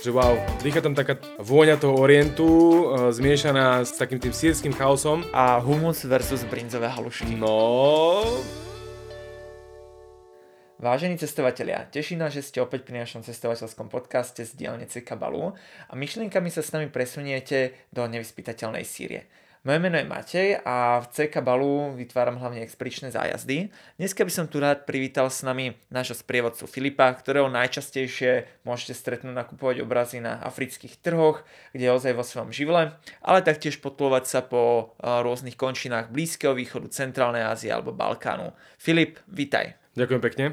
že wow, dýcha tam taká vôňa toho orientu, uh, zmiešaná s takým tým sírským chaosom. A humus versus brinzové halušky. No, Vážení cestovatelia, teší nás, že ste opäť pri našom cestovateľskom podcaste z dielnice Kabalu a myšlienkami sa s nami presuniete do nevyspytateľnej Sýrie. Moje meno je Matej a v CK Balu vytváram hlavne expedičné zájazdy. Dneska by som tu rád privítal s nami nášho sprievodcu Filipa, ktorého najčastejšie môžete stretnúť nakupovať obrazy na afrických trhoch, kde je ozaj vo svojom živle, ale taktiež potlovať sa po rôznych končinách Blízkeho východu, Centrálnej Ázie alebo Balkánu. Filip, vitaj. Ďakujem pekne.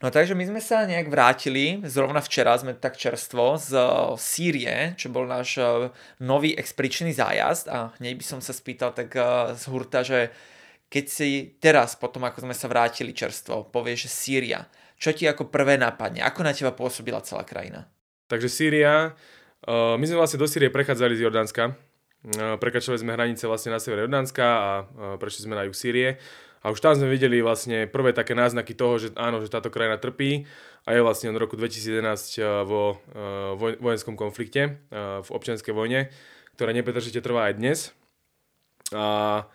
No takže my sme sa nejak vrátili, zrovna včera sme tak čerstvo z Sýrie, čo bol náš e, nový expedičný zájazd a hneď by som sa spýtal tak e, z hurta, že keď si teraz, potom ako sme sa vrátili čerstvo, povieš, že Sýria, čo ti ako prvé napadne? Ako na teba pôsobila celá krajina? Takže Sýria, my sme vlastne do Sýrie prechádzali z Jordánska. Prekračovali sme hranice vlastne na sever Jordánska a prešli sme na juh Sýrie. A už tam sme videli vlastne prvé také náznaky toho, že áno, že táto krajina trpí a je vlastne od roku 2011 eh, vo eh, vojenskom konflikte, eh, v občianskej vojne, ktorá nepretržite trvá aj dnes. A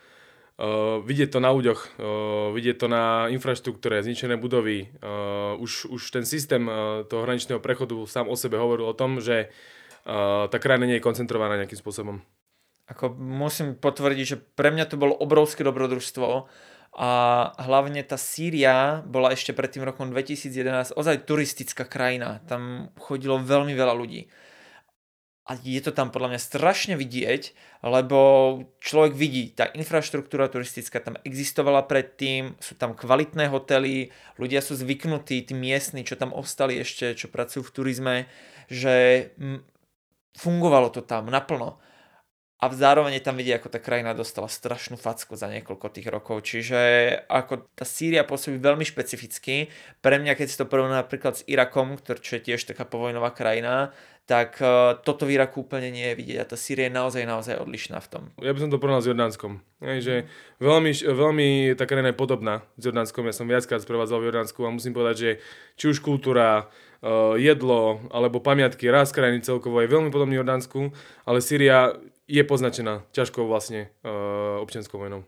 Uh, vidieť to na ľuďoch, uh, vidieť to na infraštruktúre, zničené budovy. Uh, už, už ten systém uh, toho hraničného prechodu sám o sebe hovoril o tom, že uh, tá krajina nie je koncentrovaná nejakým spôsobom. Ako musím potvrdiť, že pre mňa to bolo obrovské dobrodružstvo a hlavne tá Sýria bola ešte pred tým rokom 2011 ozaj turistická krajina. Tam chodilo veľmi veľa ľudí. A je to tam podľa mňa strašne vidieť, lebo človek vidí, tá infraštruktúra turistická tam existovala predtým, sú tam kvalitné hotely, ľudia sú zvyknutí, tí miestni, čo tam ostali ešte, čo pracujú v turizme, že fungovalo to tam naplno a zároveň tam vidie, ako tá krajina dostala strašnú facku za niekoľko tých rokov. Čiže ako tá Sýria pôsobí veľmi špecificky. Pre mňa, keď si to porovná napríklad s Irakom, ktorý je tiež taká povojnová krajina, tak uh, toto v Iraku úplne nie je vidieť a tá Sýria je naozaj, naozaj odlišná v tom. Ja by som to porovnal s Jordánskom. Že veľmi, veľmi tá krajina je podobná s Jordánskom. Ja som viackrát sprevádzal v Jordánsku a musím povedať, že či už kultúra, uh, jedlo alebo pamiatky, raz krajiny celkovo je veľmi podobný Jordánsku, ale Sýria je poznačená ťažkou vlastne uh, občianskou vojnou.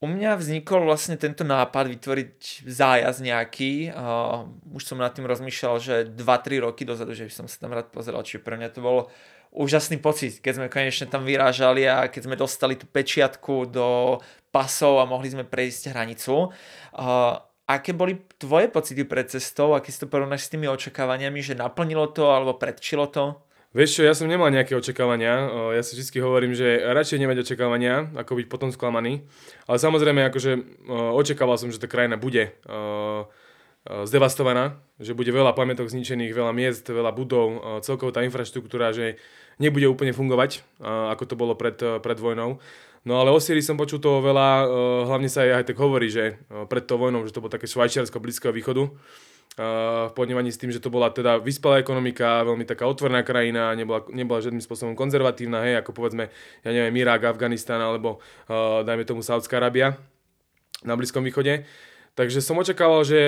U mňa vznikol vlastne tento nápad vytvoriť zájazd nejaký. Uh, už som nad tým rozmýšľal, že 2-3 roky dozadu, že by som sa tam rád pozeral. Čiže pre mňa to bol úžasný pocit, keď sme konečne tam vyrážali a keď sme dostali tú pečiatku do pasov a mohli sme prejsť hranicu. Uh, aké boli tvoje pocity pred cestou, aké si to porovnáš s tými očakávaniami, že naplnilo to alebo predčilo to? Vieš čo, ja som nemal nejaké očakávania. Ja si vždy hovorím, že radšej nemať očakávania, ako byť potom sklamaný. Ale samozrejme, akože očakával som, že tá krajina bude zdevastovaná, že bude veľa pamiatok zničených, veľa miest, veľa budov, celkovo tá infraštruktúra, že nebude úplne fungovať, ako to bolo pred, pred vojnou. No ale o Syrii som počul toho veľa, hlavne sa aj tak hovorí, že pred tou vojnou, že to bolo také Švajčiarsko Blízkeho východu v podnívaní s tým, že to bola teda vyspelá ekonomika, veľmi taká otvorná krajina, nebola, nebola žiadnym spôsobom konzervatívna, hej, ako povedzme, ja neviem, Irak, Afganistan alebo uh, dajme tomu Saudská Arábia na Blízkom východe. Takže som očakával, že,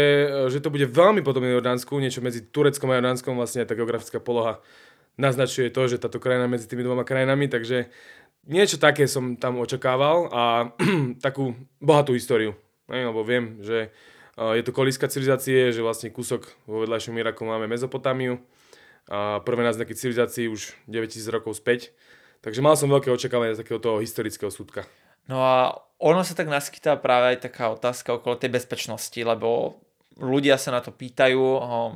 že to bude veľmi podobné Jordánsku, niečo medzi Tureckom a Jordánskom, vlastne tá geografická poloha naznačuje to, že táto krajina medzi tými dvoma krajinami, takže niečo také som tam očakával a takú bohatú históriu, lebo viem, že je to kolíska civilizácie, že vlastne kúsok vo vedľajšom Iraku máme Mezopotámiu a prvé náznaky civilizácií už 9000 rokov späť. Takže mal som veľké očakávanie z takého toho historického súdka. No a ono sa tak naskytá práve aj taká otázka okolo tej bezpečnosti, lebo ľudia sa na to pýtajú,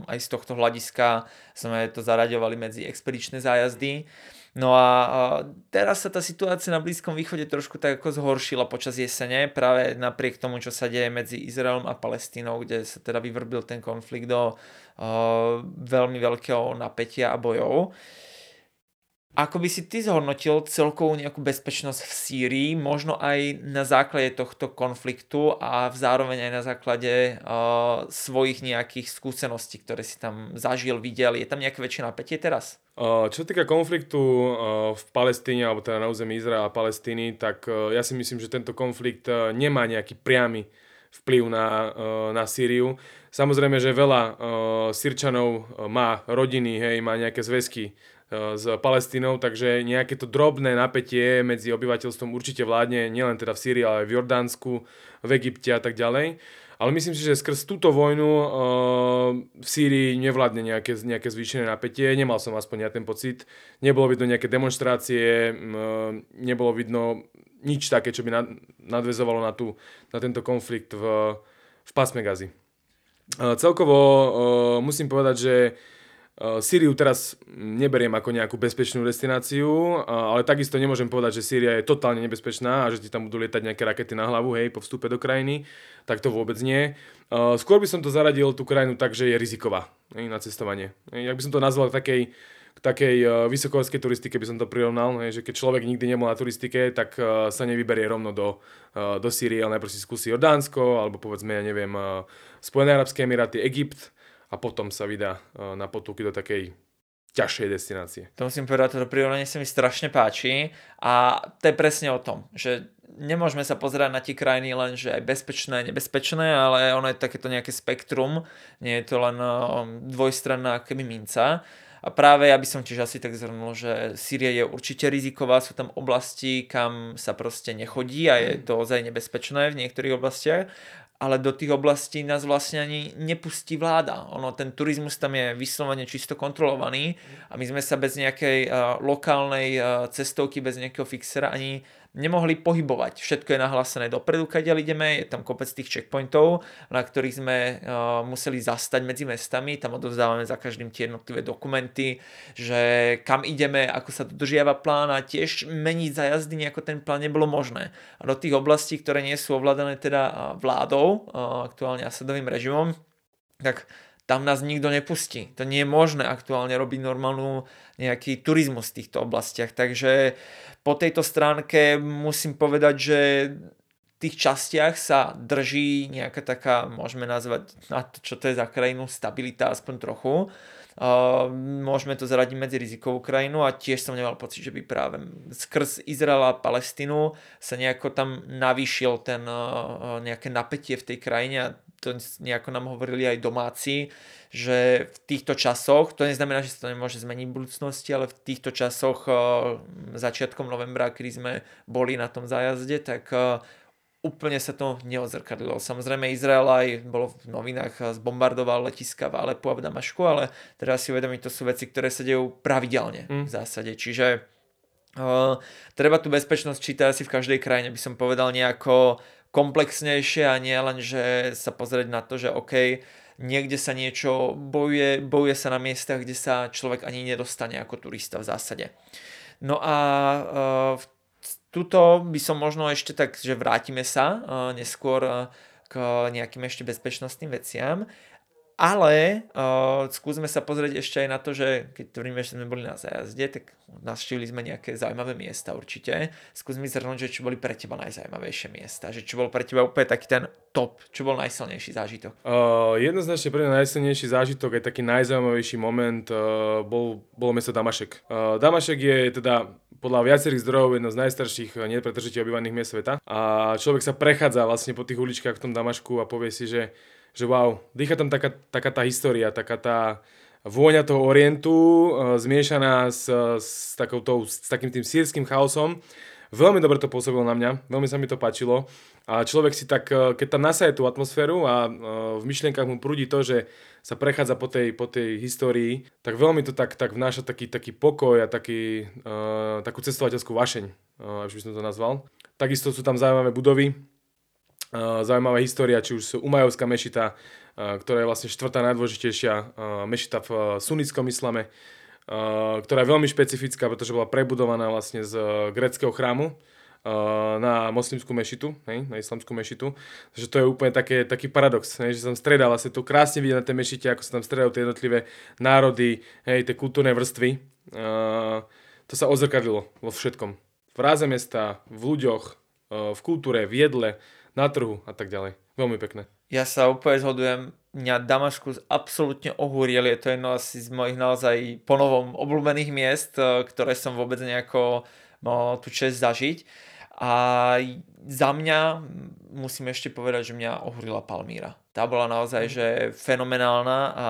aj z tohto hľadiska sme to zaraďovali medzi expedičné zájazdy. No a teraz sa tá situácia na Blízkom východe trošku tak ako zhoršila počas jesene, práve napriek tomu, čo sa deje medzi Izraelom a Palestínou, kde sa teda vyvrbil ten konflikt do uh, veľmi veľkého napätia a bojov. Ako by si ty zhodnotil celkovú nejakú bezpečnosť v Sýrii, možno aj na základe tohto konfliktu a zároveň aj na základe uh, svojich nejakých skúseností, ktoré si tam zažil, videl. Je tam nejaké väčšie napätie teraz? Čo sa týka konfliktu v Palestíne, alebo teda na území Izraela a Palestíny, tak ja si myslím, že tento konflikt nemá nejaký priamy vplyv na, na Sýriu. Samozrejme, že veľa Sýrčanov má rodiny, hej, má nejaké zväzky s Palestínou, takže nejaké to drobné napätie medzi obyvateľstvom určite vládne nielen teda v Sýrii, ale aj v Jordánsku, v Egypte a tak ďalej. Ale myslím si, že skrz túto vojnu uh, v Sýrii nevládne nejaké, nejaké zvýšené napätie. Nemal som aspoň ja ten pocit. Nebolo vidno nejaké demonstrácie, uh, nebolo vidno nič také, čo by nadvezovalo na, tú, na tento konflikt v, v pásme Gazy. Uh, celkovo musím povedať, že Sýriu teraz neberiem ako nejakú bezpečnú destináciu, ale takisto nemôžem povedať, že Sýria je totálne nebezpečná a že ti tam budú lietať nejaké rakety na hlavu, hej, po vstupe do krajiny tak to vôbec nie. Uh, skôr by som to zaradil tú krajinu tak, že je riziková ne, na cestovanie. Jak by som to nazval takej, k takej vysokohorskej turistike by som to prirovnal, ne, že keď človek nikdy nebol na turistike, tak sa nevyberie rovno do, do Sýrie, ale najprv si skúsi Jordánsko, alebo povedzme, ja neviem, Spojené arabské emiráty, Egypt a potom sa vydá uh, na potúky do takej ťažšej destinácie. To musím povedať, toto prirovnanie sa mi strašne páči a to je presne o tom, že nemôžeme sa pozerať na tie krajiny len, že aj bezpečné, nebezpečné, ale ono je takéto nejaké spektrum, nie je to len um, dvojstranná keby minca. A práve ja by som tiež asi tak zhrnul, že Sýria je určite riziková, sú tam oblasti, kam sa proste nechodí a je to ozaj nebezpečné v niektorých oblastiach ale do tých oblastí nás vlastne ani nepustí vláda. Ono, ten turizmus tam je vyslovene čisto kontrolovaný a my sme sa bez nejakej uh, lokálnej uh, cestovky, bez nejakého fixera ani nemohli pohybovať. Všetko je nahlásené dopredu, keď ideme, je tam kopec tých checkpointov, na ktorých sme uh, museli zastať medzi mestami, tam odovzdávame za každým tie jednotlivé dokumenty, že kam ideme, ako sa dodržiava plán a tiež meniť za jazdy nejako ten plán nebolo možné. A do tých oblastí, ktoré nie sú ovládané teda vládou, uh, aktuálne Asadovým režimom, tak tam nás nikto nepustí. To nie je možné aktuálne robiť normálnu nejaký turizmus v týchto oblastiach. Takže po tejto stránke musím povedať, že v tých častiach sa drží nejaká taká, môžeme nazvať na to, čo to je za krajinu, stabilita aspoň trochu. Uh, môžeme to zaradiť medzi rizikovú krajinu a tiež som nemal pocit, že by práve skrz Izrael a Palestínu sa nejako tam navýšil ten uh, nejaké napätie v tej krajine a to nejako nám hovorili aj domáci, že v týchto časoch, to neznamená, že sa to nemôže zmeniť v budúcnosti, ale v týchto časoch eh, začiatkom novembra, kedy sme boli na tom zájazde, tak eh, úplne sa to neodzrkadlilo. Samozrejme Izrael aj bolo v novinách, eh, zbombardoval letiska v Alepu a v Damašku, ale treba si uvedomiť, to sú veci, ktoré sa dejú pravidelne mm. v zásade. Čiže uh, treba tú bezpečnosť čítať asi v každej krajine, by som povedal nejako komplexnejšie a nie len, že sa pozrieť na to, že OK, niekde sa niečo bojuje, bojuje sa na miestach, kde sa človek ani nedostane ako turista v zásade. No a uh, tuto by som možno ešte tak, že vrátime sa uh, neskôr uh, k nejakým ešte bezpečnostným veciam. Ale uh, skúsme sa pozrieť ešte aj na to, že keď tvrdíme, že sme boli na zájazde, tak navštívili sme nejaké zaujímavé miesta určite. Skús mi zhrnúť, že čo boli pre teba najzaujímavejšie miesta, že čo bol pre teba úplne taký ten top, čo bol najsilnejší zážitok? Uh, jednoznačne pre mňa najsilnejší zážitok, aj taký najzaujímavejší moment uh, bol, bolo mesto Damašek. Uh, Damašek je teda podľa viacerých zdrojov jedno z najstarších nepretržite obývaných miest sveta a človek sa prechádza vlastne po tých uličkách v tom Damašku a povie si, že že wow, dýcha tam taká, taká tá história, taká tá vôňa toho orientu uh, zmiešaná s, s, takouto, s takým tým sírským chaosom. Veľmi dobre to pôsobilo na mňa, veľmi sa mi to páčilo. A človek si tak, e, keď tam nasaje tú atmosféru a uh, v myšlienkach mu prúdi to, že sa prechádza po tej, po tej histórii, tak veľmi to tak, tak vnáša taký, taký pokoj a taký, uh, takú cestovateľskú vašeň, uh, by som to nazval. Takisto sú tam zaujímavé budovy, zaujímavá história, či už Umajovská mešita, ktorá je vlastne štvrtá najdôležitejšia mešita v sunnickom islame, ktorá je veľmi špecifická, pretože bola prebudovaná vlastne z greckého chrámu na moslimskú mešitu, hej, na islamskú mešitu. Takže to je úplne také, taký paradox, hej, že som stredal vlastne to krásne vidieť na tej mešite, ako sa tam stredajú tie jednotlivé národy, hej, tie kultúrne vrstvy. To sa ozrkadlilo vo všetkom. V ráze mesta, v ľuďoch, v kultúre, v jedle, na trhu a tak ďalej. Veľmi pekné. Ja sa úplne zhodujem. Mňa Damaškus absolútne ohúriel. Je to jedno asi z mojich naozaj ponovom obľúbených miest, eh, ktoré som vôbec nejako mal tú čest zažiť. A za mňa musím ešte povedať, že mňa ohorila Palmíra. Tá bola naozaj mhm. že fenomenálna a, a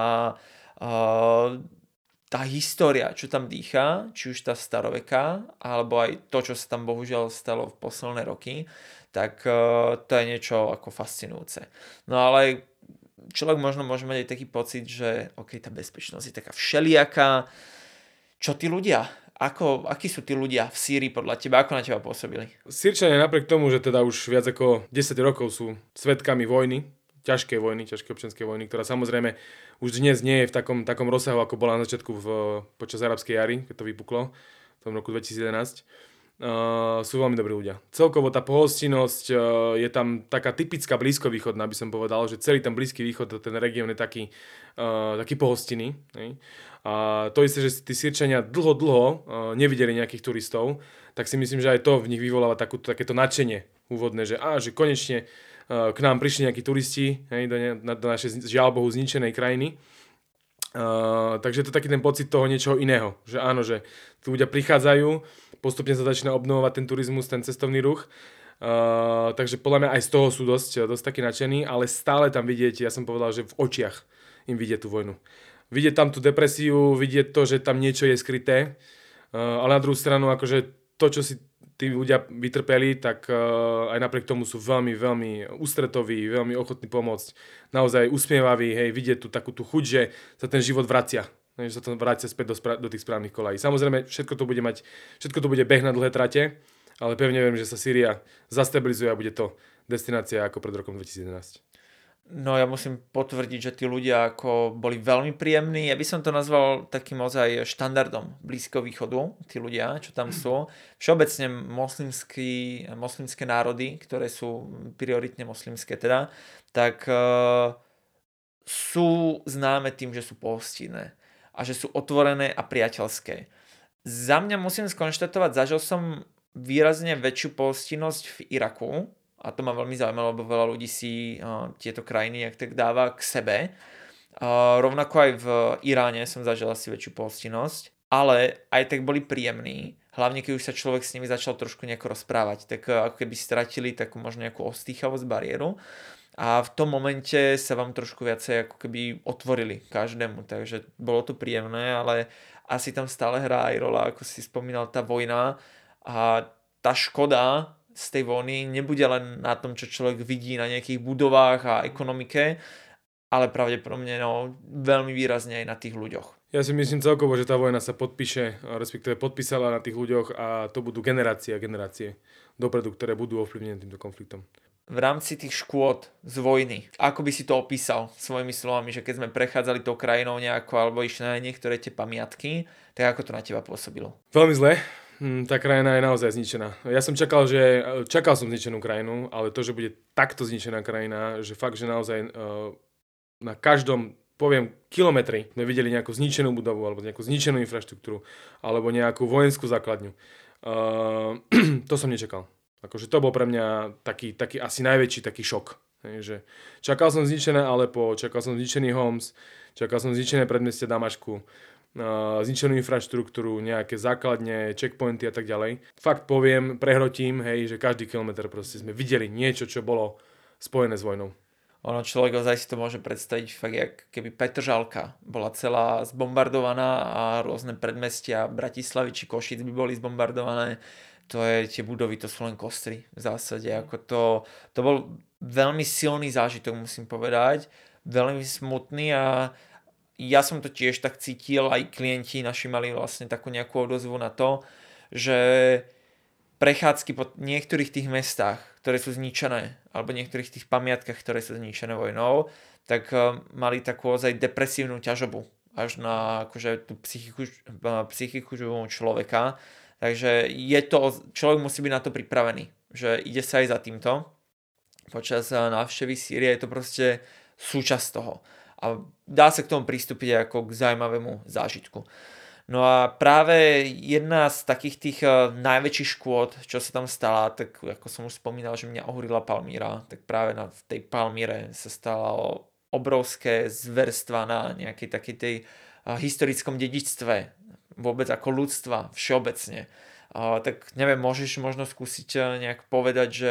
tá história, čo tam dýcha, či už tá staroveká, alebo aj to, čo sa tam bohužiaľ stalo v posledné roky, tak uh, to je niečo ako fascinujúce. No ale človek možno môže mať aj taký pocit, že ok, tá bezpečnosť je taká všelijaká. Čo tí ľudia? Ako, akí sú tí ľudia v Sýrii podľa teba? Ako na teba pôsobili? Sýrčania napriek tomu, že teda už viac ako 10 rokov sú svetkami vojny, ťažkej vojny, ťažkej občianskej vojny, ktorá samozrejme už dnes nie je v takom, takom rozsahu, ako bola na začiatku v, počas arabskej jary, keď to vypuklo v tom roku 2011. Uh, sú veľmi dobrí ľudia. Celkovo tá pohostinnosť uh, je tam taká typická blízkovýchodná, by som povedal, že celý ten Blízky východ, ten región je taký, uh, taký pohostinný. A to isté, že tí Sýrčania dlho, dlho uh, nevideli nejakých turistov, tak si myslím, že aj to v nich vyvoláva takú, takéto nadšenie úvodné, že, á, že konečne k nám prišli nejakí turisti hej, do, ne, do našej žiaľ Bohu zničenej krajiny. Uh, takže to je taký ten pocit toho niečoho iného. Že áno, že tu ľudia prichádzajú, postupne sa začína obnovovať ten turizmus, ten cestovný ruch. Uh, takže podľa mňa aj z toho sú dosť, dosť takí nadšení, ale stále tam vidieť, ja som povedal, že v očiach im vidieť tú vojnu. Vidieť tam tú depresiu, vidieť to, že tam niečo je skryté, uh, ale na druhú stranu, akože to, čo si tí ľudia vytrpeli, tak uh, aj napriek tomu sú veľmi, veľmi ústretoví, veľmi ochotní pomôcť. Naozaj usmievaví, hej, vidieť tu takú tú chuť, že sa ten život vracia. Hej, že sa to vracia späť do, spra- do tých správnych kolají. Samozrejme, všetko to bude mať, všetko to bude beh na dlhé trate, ale pevne viem, že sa Sýria zastabilizuje a bude to destinácia ako pred rokom 2011. No ja musím potvrdiť, že tí ľudia ako boli veľmi príjemní. Ja by som to nazval takým ozaj štandardom Blízkoho východu, tí ľudia, čo tam sú. Všeobecne moslimský, moslimské národy, ktoré sú prioritne moslimské teda, tak uh, sú známe tým, že sú pohostinné a že sú otvorené a priateľské. Za mňa musím skonštatovať, zažil som výrazne väčšiu pohostinnosť v Iraku, a to ma veľmi zaujímalo, lebo veľa ľudí si uh, tieto krajiny jak tak dáva k sebe. Uh, rovnako aj v Iráne som zažil asi väčšiu pohostinnosť, ale aj tak boli príjemní, hlavne keď už sa človek s nimi začal trošku nejako rozprávať, tak uh, ako keby stratili takú možno nejakú ostýchavosť bariéru a v tom momente sa vám trošku viacej ako keby otvorili každému, takže bolo to príjemné, ale asi tam stále hrá aj rola, ako si spomínal, tá vojna a tá škoda z tej vojny nebude len na tom, čo človek vidí na nejakých budovách a ekonomike, ale pravdepodobne no, veľmi výrazne aj na tých ľuďoch. Ja si myslím celkovo, že tá vojna sa podpíše, respektíve podpísala na tých ľuďoch a to budú generácie a generácie dopredu, ktoré budú ovplyvnené týmto konfliktom. V rámci tých škôd z vojny, ako by si to opísal svojimi slovami, že keď sme prechádzali tou krajinou nejako alebo išli na niektoré tie pamiatky, tak ako to na teba pôsobilo? Veľmi zle, Hm, tá krajina je naozaj zničená. Ja som čakal, že čakal som zničenú krajinu, ale to, že bude takto zničená krajina, že fakt, že naozaj uh, na každom poviem, kilometri sme videli nejakú zničenú budovu alebo nejakú zničenú infraštruktúru alebo nejakú vojenskú základňu. Uh, to som nečakal. Akože to bol pre mňa taký, taký asi najväčší taký šok. Hej, že čakal som zničené Alepo, čakal som zničený Homs, čakal som zničené predmestie Damašku, zničenú infraštruktúru, nejaké základne, checkpointy a tak ďalej. Fakt poviem, prehrotím, hej, že každý kilometr proste sme videli niečo, čo bolo spojené s vojnou. Ono človek ozaj si to môže predstaviť fakt, jak keby Petržalka bola celá zbombardovaná a rôzne predmestia Bratislavy či Košic by boli zbombardované. To je, tie budovy, to sú len kostry v zásade. Ako to, to bol veľmi silný zážitok, musím povedať. Veľmi smutný a, ja som to tiež tak cítil, aj klienti naši mali vlastne takú nejakú odozvu na to, že prechádzky po niektorých tých mestách, ktoré sú zničené, alebo niektorých tých pamiatkách, ktoré sú zničené vojnou, tak eh, mali takú ozaj depresívnu ťažobu až na akože, tú psychiku, eh, psychiku človeka. Takže je to, človek musí byť na to pripravený, že ide sa aj za týmto. Počas eh, návštevy Sýrie je to proste súčasť toho a dá sa k tomu pristúpiť ako k zaujímavému zážitku. No a práve jedna z takých tých uh, najväčších škôd, čo sa tam stala, tak ako som už spomínal, že mňa ohorila Palmíra, tak práve na tej Palmíre sa stalo obrovské zverstva na nejakej takej tej uh, historickom dedičstve, vôbec ako ľudstva všeobecne. Tak neviem, môžeš možno skúsiť uh, nejak povedať, že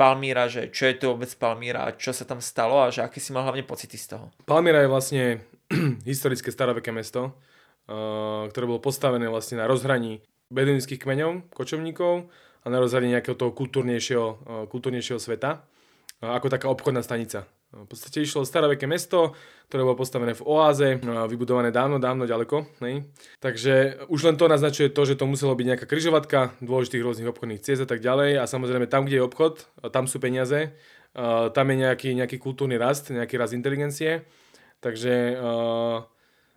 Palmíra, že čo je to vôbec Palmíra, čo sa tam stalo a že aké si mal hlavne pocity z toho? Palmíra je vlastne historické staroveké mesto, ktoré bolo postavené vlastne na rozhraní beduínskych kmeňov, kočovníkov a na rozhraní nejakého toho kultúrnejšieho, uh, kultúrnejšieho sveta, uh, ako taká obchodná stanica. V podstate išlo staroveké mesto, ktoré bolo postavené v oáze, vybudované dávno, dávno ďaleko. Ne? Takže už len to naznačuje to, že to muselo byť nejaká kryžovatka dôležitých rôznych obchodných ciest a tak ďalej. A samozrejme tam, kde je obchod, tam sú peniaze, tam je nejaký, nejaký kultúrny rast, nejaký rast inteligencie. Takže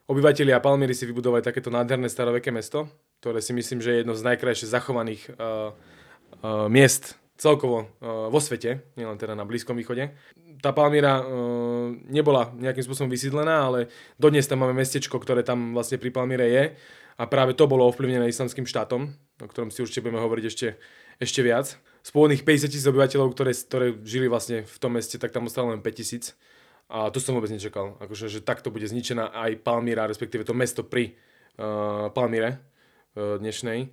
obyvatelia Palmyry si vybudovali takéto nádherné staroveké mesto, ktoré si myslím, že je jedno z najkrajšie zachovaných miest celkovo uh, vo svete, nielen teda na Blízkom východe. Tá Palmíra uh, nebola nejakým spôsobom vysídlená, ale dodnes tam máme mestečko, ktoré tam vlastne pri Palmíre je a práve to bolo ovplyvnené islamským štátom, o ktorom si určite budeme hovoriť ešte, ešte viac. Z pôvodných 50 tisíc obyvateľov, ktoré, ktoré žili vlastne v tom meste, tak tam ostalo len 5 tisíc. A to som vôbec nečakal, akože, že takto bude zničená aj Palmíra, respektíve to mesto pri uh, Palmíre uh, dnešnej.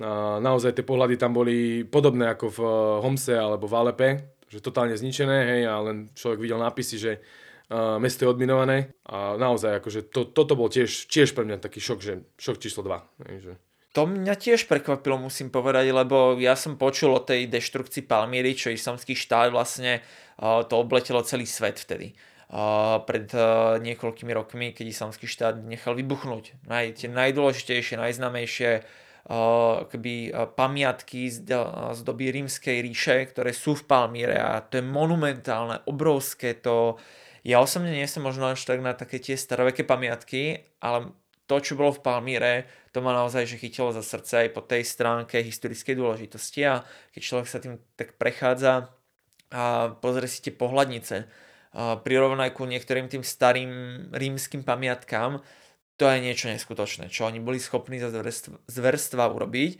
A naozaj tie pohľady tam boli podobné ako v eh, Homse alebo v Alepe, že totálne zničené, hej, a len človek videl nápisy, že uh, mesto je odminované a naozaj akože to, toto bol tiež, tiež pre mňa taký šok, že šok číslo 2. Hej, že... To mňa tiež prekvapilo, musím povedať, lebo ja som počul o tej deštrukcii Palmíry, čo islamský štát vlastne uh, to obletelo celý svet vtedy. Pred uh, niekoľkými rokmi, keď islamský štát nechal vybuchnúť. Naj, tie najdôležitejšie, najznamejšie keby pamiatky z, z doby rímskej ríše, ktoré sú v Palmíre a to je monumentálne, obrovské to. Ja osobne nie som možno až tak na také tie staroveké pamiatky, ale to, čo bolo v Palmíre, to ma naozaj že chytilo za srdce aj po tej stránke historickej dôležitosti a keď človek sa tým tak prechádza a pozrie si tie pohľadnice, prirovnaj ku niektorým tým starým rímským pamiatkám, to je niečo neskutočné, čo oni boli schopní za zverstva urobiť.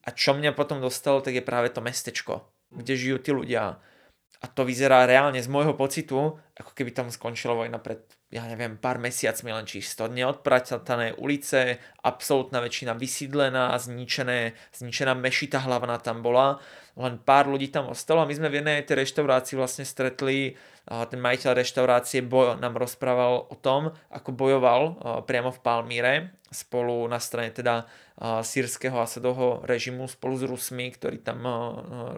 A čo mňa potom dostalo, tak je práve to mestečko, kde žijú tí ľudia. A to vyzerá reálne z môjho pocitu, ako keby tam skončila vojna pred, ja neviem, pár mesiacmi len čisto. Neodpratané ulice, absolútna väčšina vysídlená, zničené, zničená mešita hlavná tam bola. Len pár ľudí tam ostalo a my sme v jednej tej reštaurácii vlastne stretli ten majiteľ reštaurácie Bojo nám rozprával o tom, ako bojoval priamo v Palmíre spolu na strane teda sírskeho Asadovho režimu spolu s Rusmi, ktorí tam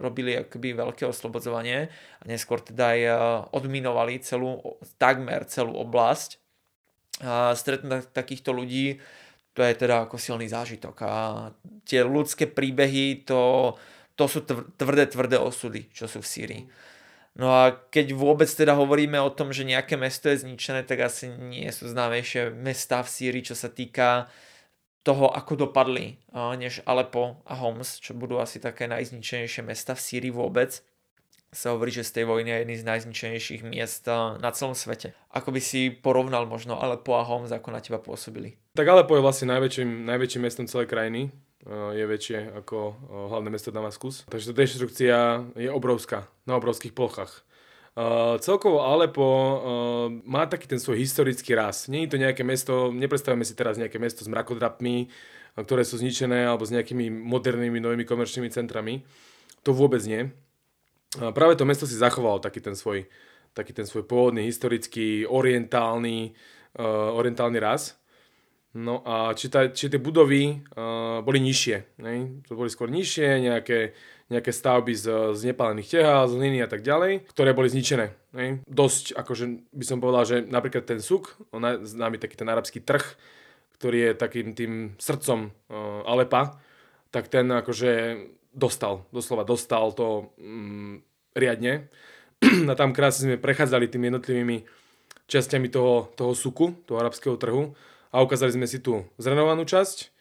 robili akoby veľké oslobodzovanie a neskôr teda aj odminovali celú, takmer celú oblasť. Stretnúť takýchto ľudí, to je teda ako silný zážitok a tie ľudské príbehy, to, to sú tvrdé, tvrdé osudy, čo sú v Sýrii. No a keď vôbec teda hovoríme o tom, že nejaké mesto je zničené, tak asi nie sú známejšie mesta v Sýrii, čo sa týka toho, ako dopadli, než Alepo a Homs, čo budú asi také najzničenejšie mesta v Sýrii vôbec. Sa hovorí, že z tej vojny je jedný z najzničenejších miest na celom svete. Ako by si porovnal možno Alepo a Homs, ako na teba pôsobili? Tak Alepo je vlastne najväčším, najväčším mestom celej krajiny je väčšie ako hlavné mesto Damaskus. Takže tá deštrukcia je obrovská, na obrovských plochách. Uh, celkovo Alepo uh, má taký ten svoj historický raz. Nie je to nejaké mesto, nepredstavujeme si teraz nejaké mesto s mrakodrapmi, ktoré sú zničené, alebo s nejakými modernými, novými komerčnými centrami. To vôbec nie. Uh, práve to mesto si zachovalo taký ten svoj, taký ten svoj pôvodný, historický, orientálny, uh, orientálny raz. No a či, tá, či tie budovy uh, boli nižšie, ne? to boli skôr nižšie, nejaké, nejaké stavby z, z nepálených tehál, z hliny a tak ďalej, ktoré boli zničené. Ne? Dosť, akože by som povedal, že napríklad ten suk, on známy taký ten arabský trh, ktorý je takým tým srdcom uh, Alepa, tak ten akože dostal, doslova dostal to um, riadne. a tam krásne sme prechádzali tými jednotlivými časťami toho, toho suku, toho arabského trhu a ukázali sme si tú zrenovanú časť,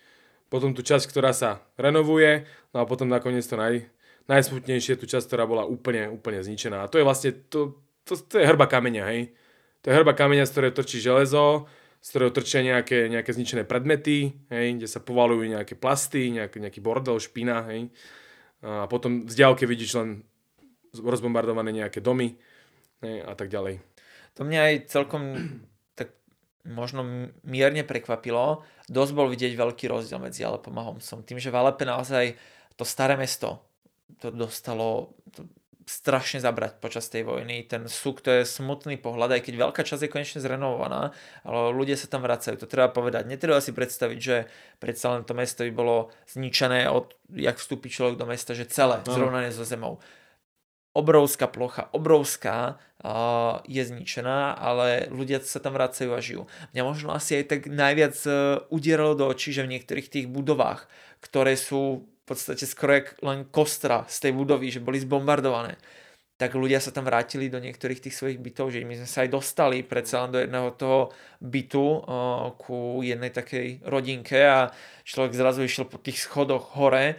potom tú časť, ktorá sa renovuje, no a potom nakoniec to naj, najsmutnejšie, tú časť, ktorá bola úplne, úplne zničená. A to je vlastne, to, to, to je hrba kameňa, hej. To je hrba kameňa, z ktorého trčí železo, z ktorého trčia nejaké, nejaké zničené predmety, hej, kde sa povalujú nejaké plasty, nejaký, nejaký bordel, špina, hej. A potom v diálke vidíš len rozbombardované nejaké domy hej, a tak ďalej. To mňa aj celkom možno mierne prekvapilo, dosť bol vidieť veľký rozdiel medzi Alepom a Homsom. Tým, že v Alepe naozaj to staré mesto to dostalo to strašne zabrať počas tej vojny. Ten súk to je smutný pohľad, aj keď veľká časť je konečne zrenovovaná, ale ľudia sa tam vracajú. To treba povedať. Netreba si predstaviť, že predsa len to mesto by bolo zničené od, jak vstúpi človek do mesta, že celé zrovnané so zemou obrovská plocha, obrovská, je zničená, ale ľudia sa tam vracajú a žijú. Mňa možno asi aj tak najviac uh, udieralo do očí, že v niektorých tých budovách, ktoré sú v podstate skoro len kostra z tej budovy, že boli zbombardované, tak ľudia sa tam vrátili do niektorých tých svojich bytov, že my sme sa aj dostali predsa len do jedného toho bytu uh, ku jednej takej rodinke a človek zrazu išiel po tých schodoch hore,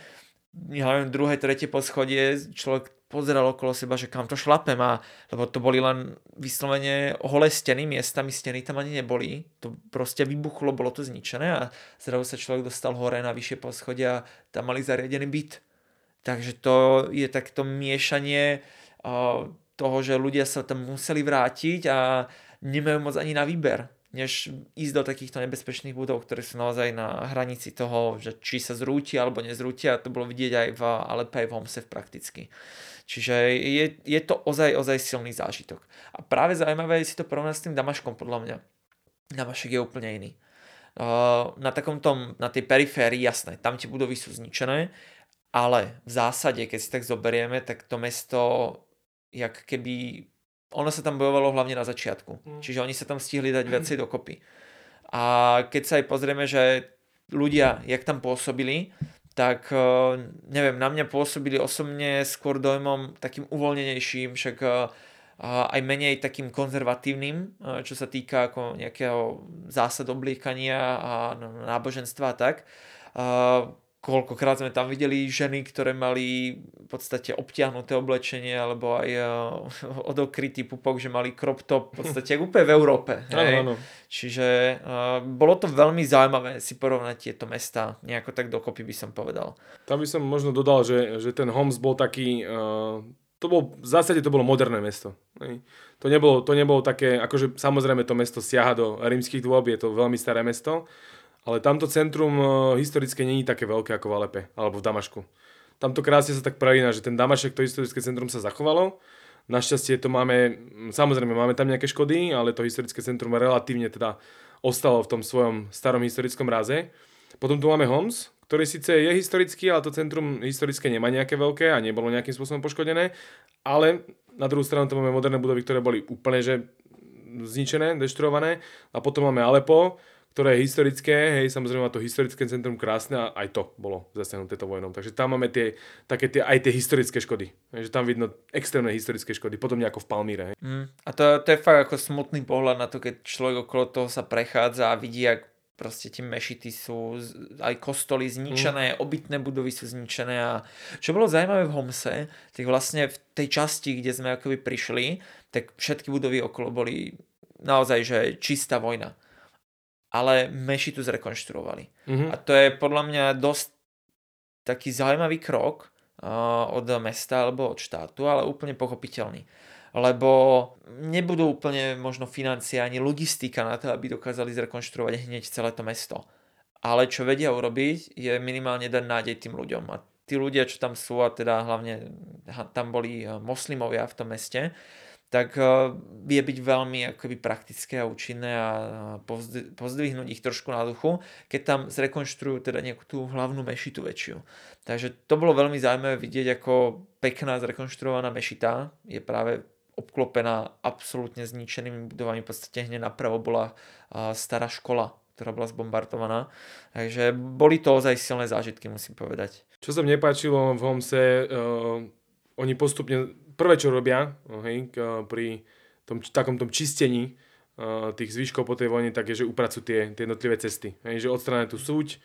ja neviem, druhé, tretie poschodie, človek pozeral okolo seba, že kam to šlapem a lebo to boli len vyslovene holé steny, miestami steny tam ani neboli. To proste vybuchlo, bolo to zničené a zrazu sa človek dostal hore na vyššie poschodie a tam mali zariadený byt. Takže to je takto miešanie toho, že ľudia sa tam museli vrátiť a nemajú moc ani na výber než ísť do takýchto nebezpečných budov, ktoré sú naozaj na hranici toho, že či sa zrúti alebo nezrúti a to bolo vidieť aj v Alepe aj v Homse prakticky. Čiže je, je to ozaj, ozaj silný zážitok. A práve zaujímavé je si to porovnať s tým Damaškom, podľa mňa. Damašek je úplne iný. Na takom tom, na tej periférii, jasné, tam tie budovy sú zničené, ale v zásade, keď si tak zoberieme, tak to mesto, jak keby, ono sa tam bojovalo hlavne na začiatku. Mm. Čiže oni sa tam stihli dať viacej dokopy. A keď sa aj pozrieme, že ľudia, jak tam pôsobili, tak eh, neviem, na mňa pôsobili osobne skôr dojmom takým uvoľnenejším, však eh, aj menej takým konzervatívnym, eh, čo sa týka ako nejakého zásad obliekania a náboženstva a tak koľkokrát sme tam videli ženy, ktoré mali v podstate obtiahnuté oblečenie alebo aj uh, odokrytý pupok, že mali crop top v podstate úplne v Európe. Hej? Ano, ano. Čiže uh, bolo to veľmi zaujímavé si porovnať tieto mesta nejako tak dokopy by som povedal. Tam by som možno dodal, že, že ten Homs bol taký, uh, to bol, v zásade to bolo moderné mesto. Hej? To, nebolo, to nebolo také, akože samozrejme to mesto siaha do rímskych dôb, je to veľmi staré mesto, ale tamto centrum uh, historické není také veľké ako v Alepe alebo v Damašku. Tamto krásne sa tak prelína, že ten Damašek, to historické centrum sa zachovalo. Našťastie to máme, samozrejme máme tam nejaké škody, ale to historické centrum relatívne teda ostalo v tom svojom starom historickom ráze. Potom tu máme Homs, ktorý síce je historický, ale to centrum historické nemá nejaké veľké a nebolo nejakým spôsobom poškodené, ale na druhú stranu to máme moderné budovy, ktoré boli úplne že zničené, deštruované a potom máme Alepo, ktoré je historické, hej, samozrejme má to historické centrum krásne a aj to bolo zasiahnuté to vojnou. Takže tam máme tie, také tie, aj tie historické škody. Takže tam vidno extrémne historické škody, podobne ako v Palmíre. Hej. Mm, a to, to je fakt ako smutný pohľad na to, keď človek okolo toho sa prechádza a vidí, ak proste tie mešity sú, aj kostoly zničené, mm. obytné budovy sú zničené a čo bolo zaujímavé v Homse, tak vlastne v tej časti, kde sme akoby prišli, tak všetky budovy okolo boli naozaj, že čistá vojna ale mešitu zrekonštruovali. Mm-hmm. A to je podľa mňa dosť taký zaujímavý krok uh, od mesta alebo od štátu, ale úplne pochopiteľný. Lebo nebudú úplne možno financie ani logistika na to, aby dokázali zrekonštruovať hneď celé to mesto. Ale čo vedia urobiť, je minimálne dať nádej tým ľuďom. A tí ľudia, čo tam sú, a teda hlavne tam boli moslimovia v tom meste, tak eh, vie byť veľmi akoby praktické a účinné a pozdvihnúť ich trošku na duchu, keď tam zrekonštruujú teda nejakú tú hlavnú mešitu väčšiu. Takže to bolo veľmi zaujímavé vidieť, ako pekná zrekonštruovaná mešita je práve obklopená absolútne zničenými budovami. V podstate hneď napravo bola eh, stará škola, ktorá bola zbombardovaná. Takže boli to ozaj silné zážitky, musím povedať. Čo sa mne páčilo v Homse, uh, oni postupne prvé, čo robia hej, pri tom takom tom čistení tých zvyškov po tej vojne, tak je, že upracujú tie, tie jednotlivé cesty. Hej, že odstránia tú súť,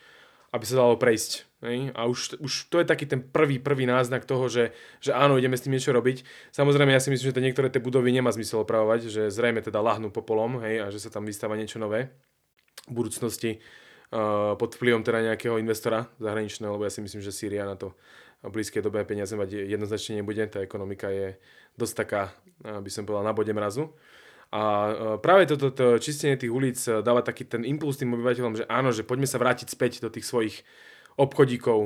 aby sa dalo prejsť. Hej? A už, už to je taký ten prvý, prvý náznak toho, že, že áno, ideme s tým niečo robiť. Samozrejme, ja si myslím, že to niektoré tie budovy nemá zmysel opravovať, že zrejme teda lahnú popolom hej, a že sa tam vystáva niečo nové v budúcnosti uh, pod vplyvom teda nejakého investora zahraničného, lebo ja si myslím, že Sýria na to v blízkej dobe peniaze mať jednoznačne nebude. Tá ekonomika je dosť taká, by som povedal, na bode mrazu. A práve toto to, čistenie tých ulic dáva taký ten impuls tým obyvateľom, že áno, že poďme sa vrátiť späť do tých svojich obchodíkov,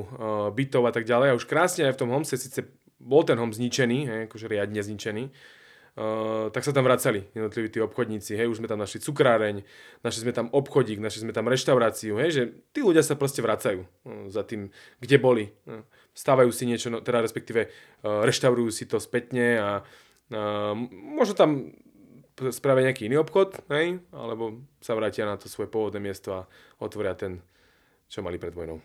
bytov a tak ďalej. A už krásne aj v tom Homse, síce bol ten Hom zničený, hej, akože riadne zničený, Uh, tak sa tam vracali jednotliví tí obchodníci, hej, už sme tam našli cukráreň, našli sme tam obchodík, našli sme tam reštauráciu, hej, že tí ľudia sa proste vracajú uh, za tým, kde boli. Uh, stávajú si niečo, no, teda respektíve uh, reštaurujú si to spätne a uh, možno tam spravia nejaký iný obchod, hej, alebo sa vrátia na to svoje pôvodné miesto a otvoria ten, čo mali pred vojnou.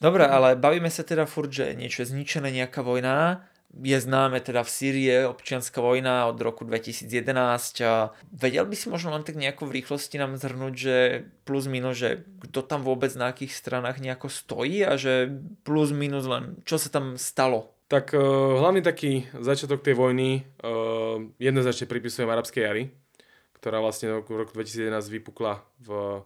Dobre, ale bavíme sa teda furt, že niečo je zničené, nejaká vojna je známe teda v Sýrie občianská vojna od roku 2011 a vedel by si možno len tak nejako v rýchlosti nám zhrnúť, že plus minus, že kto tam vôbec na akých stranách nejako stojí a že plus minus len čo sa tam stalo? Tak uh, hlavný taký začiatok tej vojny uh, jednoznačne pripisujem arabskej jary, ktorá vlastne v roku 2011 vypukla v,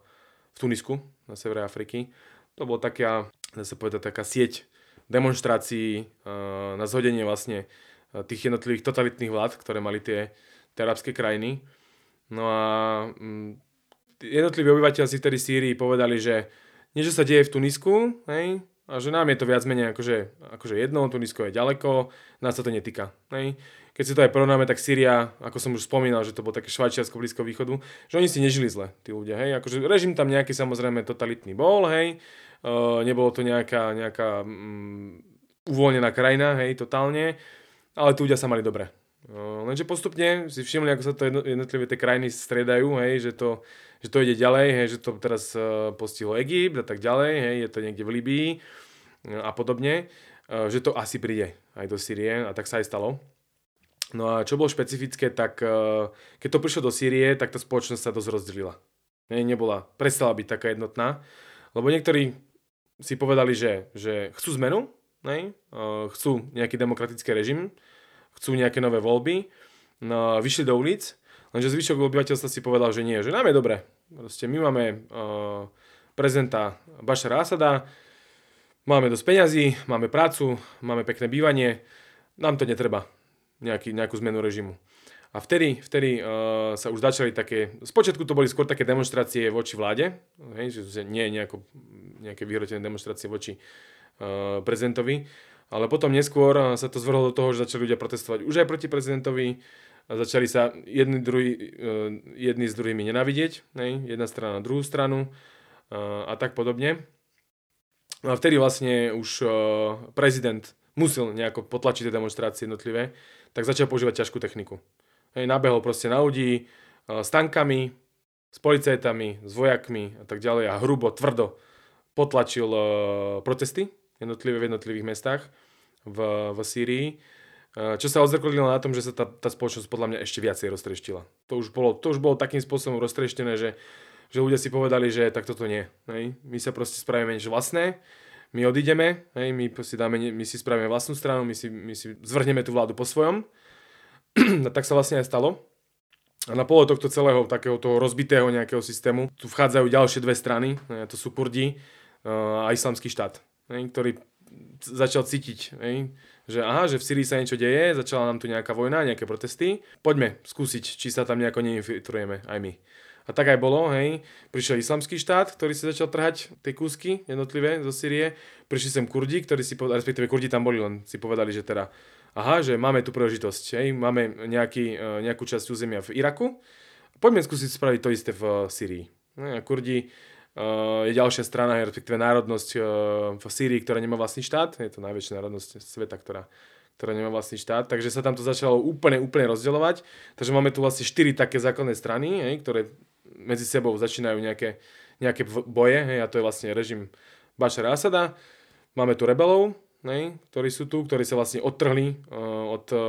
v Tunisku na severe Afriky. To bola taká, dá sa povedať, taká sieť demonstrácií uh, na zhodenie vlastne uh, tých jednotlivých totalitných vlád, ktoré mali tie, tie arabské krajiny. No a um, jednotliví obyvateľi si vtedy Sýrii povedali, že niečo sa deje v Tunisku, hej, a že nám je to viac menej akože, akože jedno, Tunisko je ďaleko, nás sa to netýka. Hej. Keď si to aj porovnáme, tak Syria, ako som už spomínal, že to bolo také Švajčiarsko blízko východu, že oni si nežili zle, tí ľudia. Hej. Akože režim tam nejaký samozrejme totalitný bol, hej, nebolo to nejaká, nejaká um, uvoľnená krajina, hej, totálne, ale tu ľudia sa mali dobre. Uh, lenže postupne si všimli, ako sa to jednotlivé tie krajiny striedajú, hej, že to, že to ide ďalej, hej, že to teraz uh, postihlo Egypt a tak ďalej, hej, je to niekde v Libii a podobne, že to asi príde aj do Sýrie a tak sa aj stalo. No a čo bolo špecifické, tak keď to prišlo do Sýrie, tak tá spoločnosť sa dosť rozdelila. Hej, nebola, prestala byť taká jednotná, lebo niektorí si povedali, že, že chcú zmenu, ne? chcú nejaký demokratický režim, chcú nejaké nové voľby, no, vyšli do ulic, lenže zvyšok obyvateľstva si povedal, že nie, že nám je dobre. Proste my máme uh, prezidenta Bašara Asada, máme dosť peňazí, máme prácu, máme pekné bývanie, nám to netreba, nejaký, nejakú zmenu režimu. A vtedy, vtedy uh, sa už začali také, spočiatku to boli skôr také demonstrácie voči vláde, hej, že nie nejako, nejaké vyhrotené demonstrácie voči uh, prezidentovi, ale potom neskôr sa to zvrhlo do toho, že začali ľudia protestovať už aj proti prezidentovi, a začali sa jedni, druhý, uh, jedni s druhými nenavidieť, hej, jedna strana na druhú stranu uh, a tak podobne. No a vtedy vlastne už uh, prezident musel nejako potlačiť tie demonstrácie jednotlivé, tak začal používať ťažkú techniku. Hej, nabehol proste na ľudí s tankami, s policajtami, s vojakmi a tak ďalej a hrubo, tvrdo potlačil protesty jednotlivé v jednotlivých mestách v, v Sýrii. Čo sa odzrkodilo na tom, že sa tá, tá spoločnosť podľa mňa ešte viacej roztreštila. To už bolo, to už bolo takým spôsobom roztreštené, že, že ľudia si povedali, že tak toto nie. Hej. My sa proste spravíme niečo vlastné, my odídeme, hej, my, si dáme, my si spravíme vlastnú stranu, my si, my si zvrhneme tú vládu po svojom a tak sa vlastne aj stalo. A na pole tohto celého takého toho rozbitého nejakého systému tu vchádzajú ďalšie dve strany, to sú Kurdi a islamský štát, ktorý začal cítiť, že aha, že v Syrii sa niečo deje, začala nám tu nejaká vojna, nejaké protesty, poďme skúsiť, či sa tam nejako neinfiltrujeme aj my. A tak aj bolo, hej. Prišiel islamský štát, ktorý si začal trhať tie kúsky jednotlivé zo Syrie. Prišli sem Kurdi, ktorí si respektíve Kurdi tam boli, len si povedali, že teda aha, že máme tu príležitosť, hej, máme nejaký, e, nejakú časť územia v Iraku, poďme skúsiť spraviť to isté v Syrii. No a Kurdi je ďalšia strana, respektíve národnosť v Sýrii, ktorá nemá vlastný štát, je to najväčšia národnosť sveta, ktorá, ktorá nemá vlastný štát, takže sa tam to začalo úplne, úplne rozdeľovať, takže máme tu vlastne štyri také základné strany, hej, ktoré medzi sebou začínajú nejaké, nejaké boje, hej, a to je vlastne režim Bašara Asada, máme tu rebelov, nej, ktorí sú tu, ktorí sa vlastne odtrhli uh, od uh,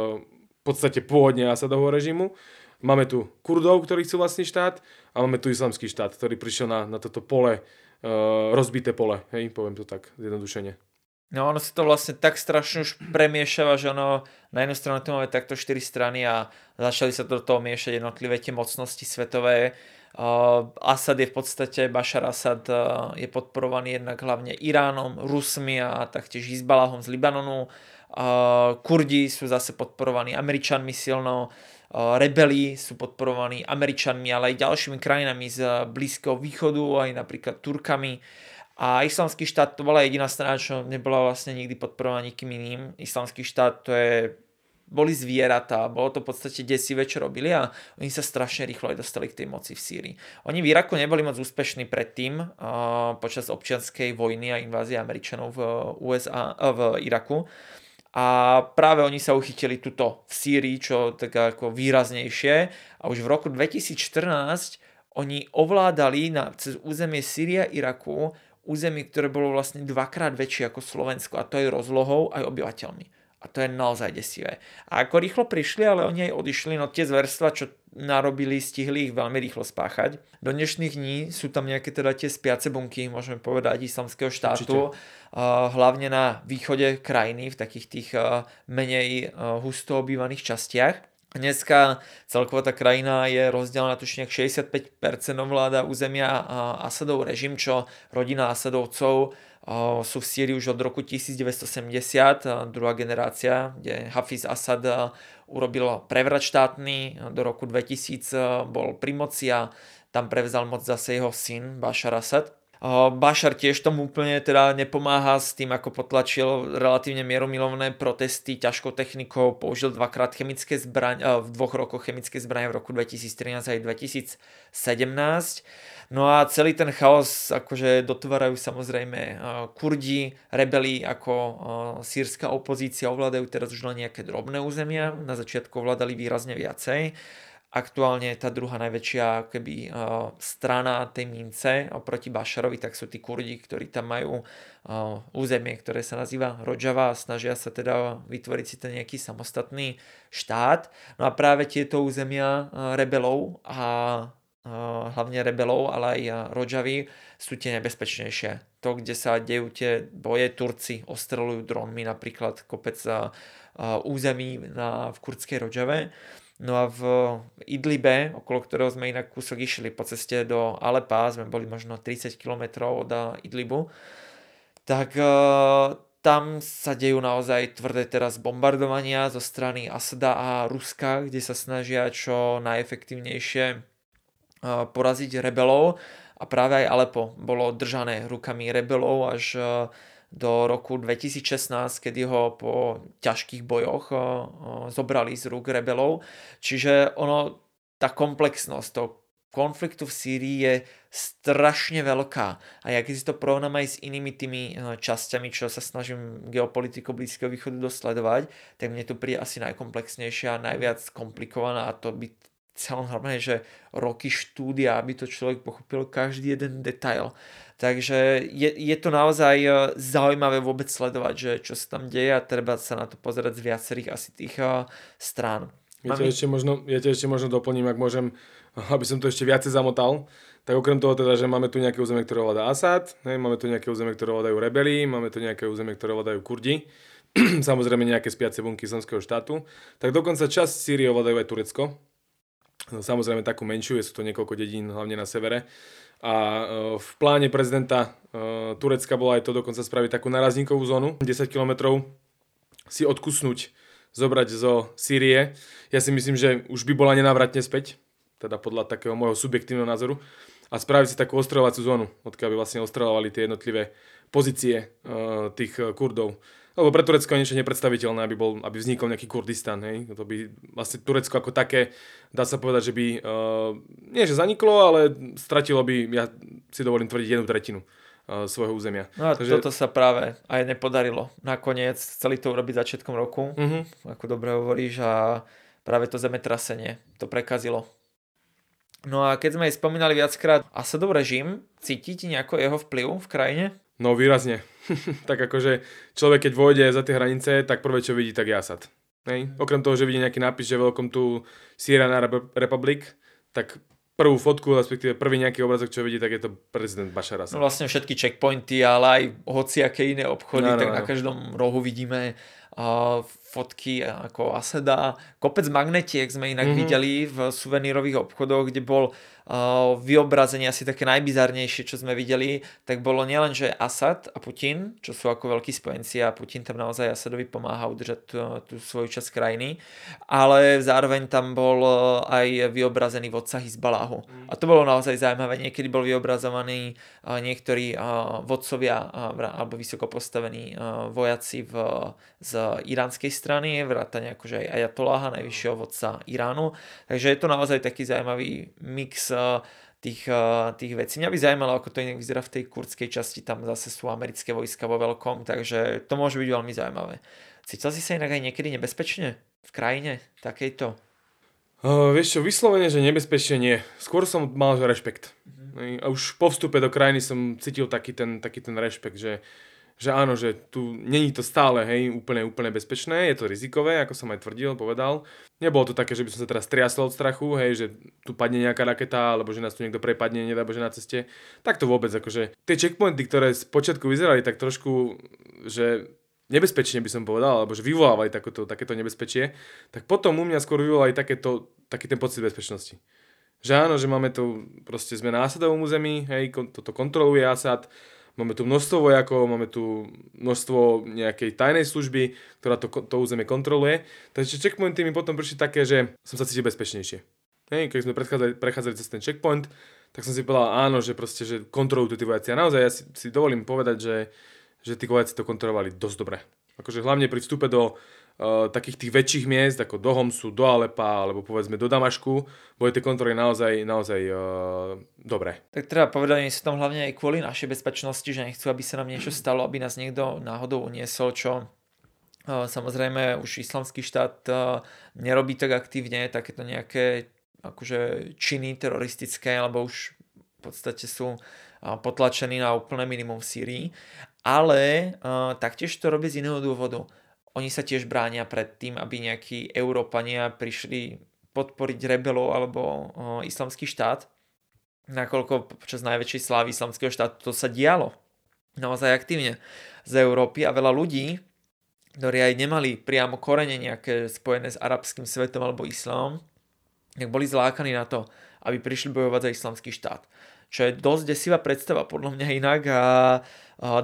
podstate pôvodne Asadovho režimu. Máme tu Kurdov, ktorí chcú vlastný štát a máme tu islamský štát, ktorý prišiel na, na toto pole, uh, rozbité pole, hej, poviem to tak zjednodušene. No ono sa to vlastne tak strašne už premiešava, že ono na jednu stranu tu máme takto štyri strany a začali sa do toho miešať jednotlivé tie mocnosti svetové Asad je v podstate, Bashar Asad uh, je podporovaný jednak hlavne Iránom, Rusmi a taktiež Izbalahom z Libanonu. Uh, Kurdi sú zase podporovaní Američanmi silno. rebeli sú podporovaní Američanmi, ale aj ďalšími krajinami z Blízkeho východu, aj napríklad Turkami. A islamský štát to bola jediná strana, čo nebola vlastne nikdy podporovaná nikým iným. Islamský štát to je boli zvieratá, bolo to v podstate desivé, čo robili a oni sa strašne rýchlo aj dostali k tej moci v Sýrii. Oni v Iraku neboli moc úspešní predtým, počas občianskej vojny a invázie Američanov v, USA, v Iraku. A práve oni sa uchytili tuto v Sýrii, čo tak ako výraznejšie. A už v roku 2014 oni ovládali na, cez územie Sýria Iraku územie, ktoré bolo vlastne dvakrát väčšie ako Slovensko a to aj rozlohou, aj obyvateľmi. A to je naozaj desivé. A ako rýchlo prišli, ale oni aj odišli, no tie zverstva, čo narobili, stihli ich veľmi rýchlo spáchať. Do dnešných dní sú tam nejaké teda tie spiace bunky, môžeme povedať, islamského štátu, uh, hlavne na východe krajiny, v takých tých menej husto obývaných častiach. Dneska celková tá krajina je rozdelená tušne 65% ovláda územia a Asadov režim, čo rodina Asadovcov sú v Sýrii už od roku 1970, druhá generácia, kde Hafiz Assad urobil prevrat štátny, do roku 2000 bol pri moci a tam prevzal moc zase jeho syn Bashar Assad. Bashar tiež tomu úplne teda nepomáha s tým, ako potlačil relatívne mieromilovné protesty ťažkou technikou, použil dvakrát chemické zbraň, v dvoch rokoch chemické zbranie v roku 2013 aj 2017 No a celý ten chaos akože dotvárajú samozrejme Kurdi, rebeli ako sírska opozícia ovládajú teraz už len nejaké drobné územia, na začiatku ovládali výrazne viacej. Aktuálne tá druhá najväčšia keby, strana tej mince oproti Bašarovi, tak sú tí Kurdi, ktorí tam majú územie, ktoré sa nazýva Rojava a snažia sa teda vytvoriť si ten nejaký samostatný štát. No a práve tieto územia rebelov a hlavne rebelov, ale aj Rodžavy, sú tie nebezpečnejšie. To, kde sa dejú tie boje, Turci ostrelujú dronmi napríklad kopec území na, v kurdskej Rodžave. No a v Idlibe, okolo ktorého sme inak kúsok išli po ceste do Alepa, sme boli možno 30 km od Idlibu, tak tam sa dejú naozaj tvrdé teraz bombardovania zo strany Asada a Ruska, kde sa snažia čo najefektívnejšie poraziť rebelov. A práve aj Alepo bolo držané rukami rebelov až e, do roku 2016, kedy ho po ťažkých bojoch e, e, zobrali z rúk rebelov. Čiže ono, tá komplexnosť toho konfliktu v Sýrii je strašne veľká. A ja keď si to porovnám aj s inými tými časťami, čo sa snažím geopolitiku Blízkeho východu dosledovať, tak mne to príde asi najkomplexnejšia a najviac komplikovaná a to by celom normálne, že roky štúdia, aby to človek pochopil každý jeden detail. Takže je, je to naozaj e, zaujímavé vôbec sledovať, že čo sa tam deje a treba sa na to pozerať z viacerých asi tých uh, strán. Ja ťa, ešte možno, ja ťa ešte možno doplním, ak môžem, aby som to ešte viacej zamotal. Tak okrem toho teda, že máme tu nejaké územie, ktoré ovláda Asad, ne, máme tu nejaké územie, ktoré ovládajú rebeli, máme tu nejaké územie, ktoré ovládajú Kurdi, samozrejme nejaké spiace bunky islamského štátu, tak dokonca časť Sýrie ovládajú aj Turecko, No, samozrejme takú menšiu, sú to niekoľko dedín, hlavne na severe. A e, v pláne prezidenta e, Turecka bola aj to dokonca spraviť takú narazníkovú zónu, 10 km si odkusnúť, zobrať zo Sýrie. Ja si myslím, že už by bola nenávratne späť, teda podľa takého môjho subjektívneho názoru, a spraviť si takú ostreľovaciu zónu, odkiaľ by vlastne ostreľovali tie jednotlivé pozície uh, tých Kurdov. Lebo pre Turecko je niečo nepredstaviteľné, aby, bol, aby vznikol nejaký Kurdistan. Hej? To by vlastne Turecko ako také, dá sa povedať, že by, uh, nie že zaniklo, ale stratilo by, ja si dovolím tvrdiť, jednu tretinu uh, svojho územia. No a Takže... toto sa práve aj nepodarilo. Nakoniec chceli to urobiť začiatkom roku, uh-huh. ako dobre hovoríš, a práve to zemetrasenie to prekazilo. No a keď sme aj spomínali viackrát Asadov režim, cítite nejako jeho vplyv v krajine? No výrazne. tak akože človek keď vôjde za tie hranice, tak prvé čo vidí, tak je Asad. Hej. Okrem toho, že vidí nejaký nápis, že welcome to Sierra Republic, tak prvú fotku, respektíve prvý nejaký obrazok, čo vidí, tak je to prezident Bashar Assad. No vlastne všetky checkpointy, ale aj hociaké iné obchody, no, no, tak no. na každom rohu vidíme fotky ako Aseda. Kopec magnetiek sme inak mm-hmm. videli v suvenírových obchodoch, kde bol vyobrazenie asi také najbizarnejšie, čo sme videli, tak bolo nielen, že Asad a Putin, čo sú ako veľkí spojenci a Putin tam naozaj Asadovi pomáha udržať tú, tú svoju časť krajiny, ale zároveň tam bol e, aj vyobrazený vodca Hizbaláhu. Mm. A to bolo naozaj zaujímavé. Niekedy bol vyobrazovaný niektorí vodcovia alebo vysoko postavení vojaci v, z iránskej strany, vrátane akože aj Ayatollaha, najvyššieho vodca Iránu. Takže je to naozaj taký zaujímavý mix tých, tých vecí. Mňa by zaujímalo, ako to inak vyzerá v tej kurdskej časti, tam zase sú americké vojska vo veľkom, takže to môže byť veľmi zaujímavé. Cítil si sa inak aj niekedy nebezpečne v krajine takejto? Uh, vieš čo, vyslovene, že nebezpečne nie. Skôr som mal rešpekt. Uh-huh. A už po vstupe do krajiny som cítil taký ten, taký ten rešpekt, že že áno, že tu není to stále, hej, úplne, úplne bezpečné, je to rizikové, ako som aj tvrdil, povedal. Nebolo to také, že by som sa teraz triasol od strachu, hej, že tu padne nejaká raketa, alebo že nás tu niekto prepadne, nedá Bože na ceste. Tak to vôbec, akože tie checkpointy, ktoré z počiatku vyzerali tak trošku, že nebezpečne by som povedal, alebo že vyvolávali takéto, takéto nebezpečie, tak potom u mňa skôr vyvolali takéto, taký ten pocit bezpečnosti. Že áno, že máme tu, proste sme na Asadovom území, hej, toto kontroluje Asad, Máme tu množstvo vojakov, máme tu množstvo nejakej tajnej služby, ktorá to, to územie kontroluje. Takže checkpointy mi potom prišli také, že som sa cítil bezpečnejšie. Hej, keď sme prechádzali cez ten checkpoint, tak som si povedal áno, že proste, že kontrolujú tí vojaci. A naozaj ja si, si dovolím povedať, že, že tí vojaci to kontrolovali dosť dobre. Akože hlavne pri vstupe do uh, takých tých väčších miest, ako do Homsu, do Alepa, alebo povedzme do Damašku, boli tie kontroly naozaj, naozaj uh, dobré. Tak treba povedať, že sú tam hlavne aj kvôli našej bezpečnosti, že nechcú, aby sa nám niečo stalo, aby nás niekto náhodou uniesol, čo uh, samozrejme už islamský štát uh, nerobí tak aktívne, takéto nejaké akože činy teroristické, alebo už v podstate sú potlačení na úplné minimum v Sýrii. Ale uh, taktiež to robí z iného dôvodu oni sa tiež bránia pred tým, aby nejakí Európania prišli podporiť rebelov alebo o, islamský štát, nakoľko počas najväčšej slávy islamského štátu to sa dialo naozaj aktívne z Európy a veľa ľudí, ktorí aj nemali priamo korene nejaké spojené s arabským svetom alebo islamom, tak boli zlákaní na to, aby prišli bojovať za islamský štát čo je dosť desivá predstava podľa mňa inak a,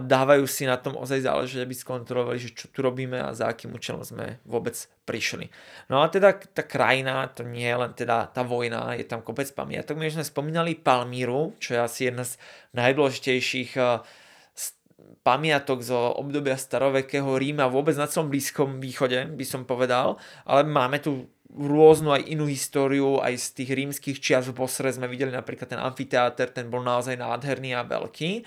dávajú si na tom ozaj záležať, aby skontrolovali, že čo tu robíme a za akým účelom sme vôbec prišli. No a teda tá krajina, to nie je len teda tá vojna, je tam kopec pamiatok. My sme spomínali Palmíru, čo je asi jedna z najdôležitejších pamiatok zo obdobia starovekého Ríma vôbec na celom Blízkom východe, by som povedal, ale máme tu rôznu aj inú históriu, aj z tých rímskych čias v Bosre sme videli napríklad ten amfiteáter, ten bol naozaj nádherný a veľký.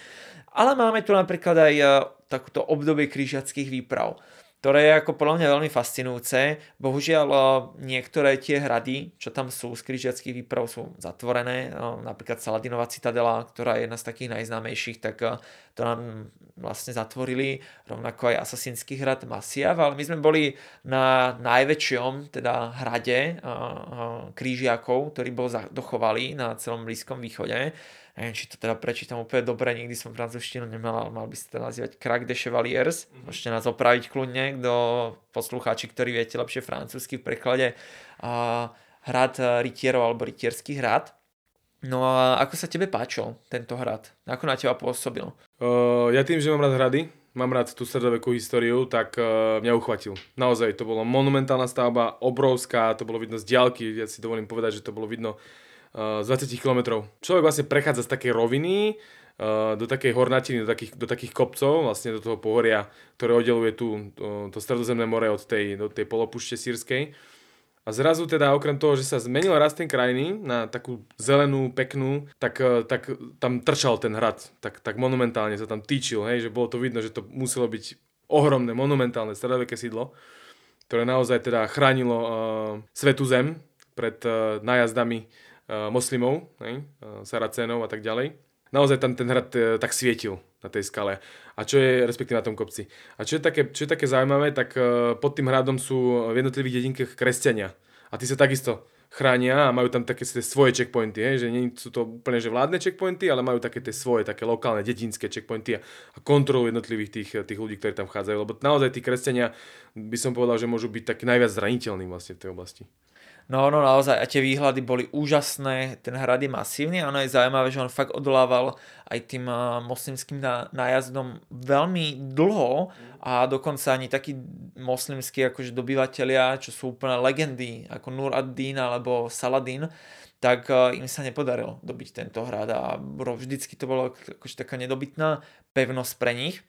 Ale máme tu napríklad aj e, takúto obdobie krížiackých výprav ktoré je ako podľa mňa veľmi fascinujúce. Bohužiaľ e, niektoré tie hrady, čo tam sú z križiackých výprav, sú zatvorené. E, napríklad Saladinová citadela, ktorá je jedna z takých najznámejších, tak e, to nám vlastne zatvorili. Rovnako aj Asasínsky hrad Masiav, ale my sme boli na najväčšom teda hrade krížiakov, ktorý bol dochovali na celom Blízkom východe neviem, či to teda prečítam úplne dobre, nikdy som francúzštinu nemal, ale mal by sa to nazývať Crack de Chevaliers. Mm-hmm. Môžete nás opraviť kľudne, kto poslucháči, ktorí viete lepšie francúzsky v preklade. Uh, hrad rytierov alebo rytierský hrad. No a ako sa tebe páčil tento hrad? Ako na teba pôsobil? Uh, ja tým, že mám rád hrady, mám rád tú stredovekú históriu, tak uh, mňa uchvatil. Naozaj, to bola monumentálna stavba, obrovská, to bolo vidno z diálky, ja si dovolím povedať, že to bolo vidno z 20 km. Človek vlastne prechádza z takej roviny do takej hornatiny, do takých, do takých kopcov, vlastne do toho pohoria, ktoré oddeluje tu to, to stredozemné more od tej, do tej polopušte sírskej. A zrazu teda okrem toho, že sa zmenil rast ten krajiny na takú zelenú, peknú, tak, tak tam trčal ten hrad, tak, tak monumentálne sa tam týčil, hej, že bolo to vidno, že to muselo byť ohromné, monumentálne stredoveké sídlo, ktoré naozaj teda chránilo uh, svetú zem pred uh, nájazdami moslimov, hej, uh, Saracénov a tak ďalej. Naozaj tam ten hrad uh, tak svietil na tej skale. A čo je, respektíve na tom kopci. A čo je také, čo je také zaujímavé, tak pod tým hradom sú v jednotlivých dedinkách kresťania. A tí sa takisto chránia a majú tam také svoje checkpointy, hej, že nie sú to úplne že vládne checkpointy, ale majú také tie svoje, také lokálne, dedinské checkpointy a, a kontrolu jednotlivých tých, tých ľudí, ktorí tam vchádzajú, lebo naozaj tí kresťania by som povedal, že môžu byť tak najviac zraniteľní vlastne v tej oblasti. No, no naozaj, a tie výhľady boli úžasné, ten hrad je masívny ono je zaujímavé, že on fakt odolával aj tým moslimským nájazdom veľmi dlho a dokonca ani takí moslimskí akože dobyvatelia, čo sú úplne legendy, ako Nur ad-Din alebo Saladin, tak im sa nepodarilo dobiť tento hrad a vždycky to bolo akože taká nedobytná pevnosť pre nich.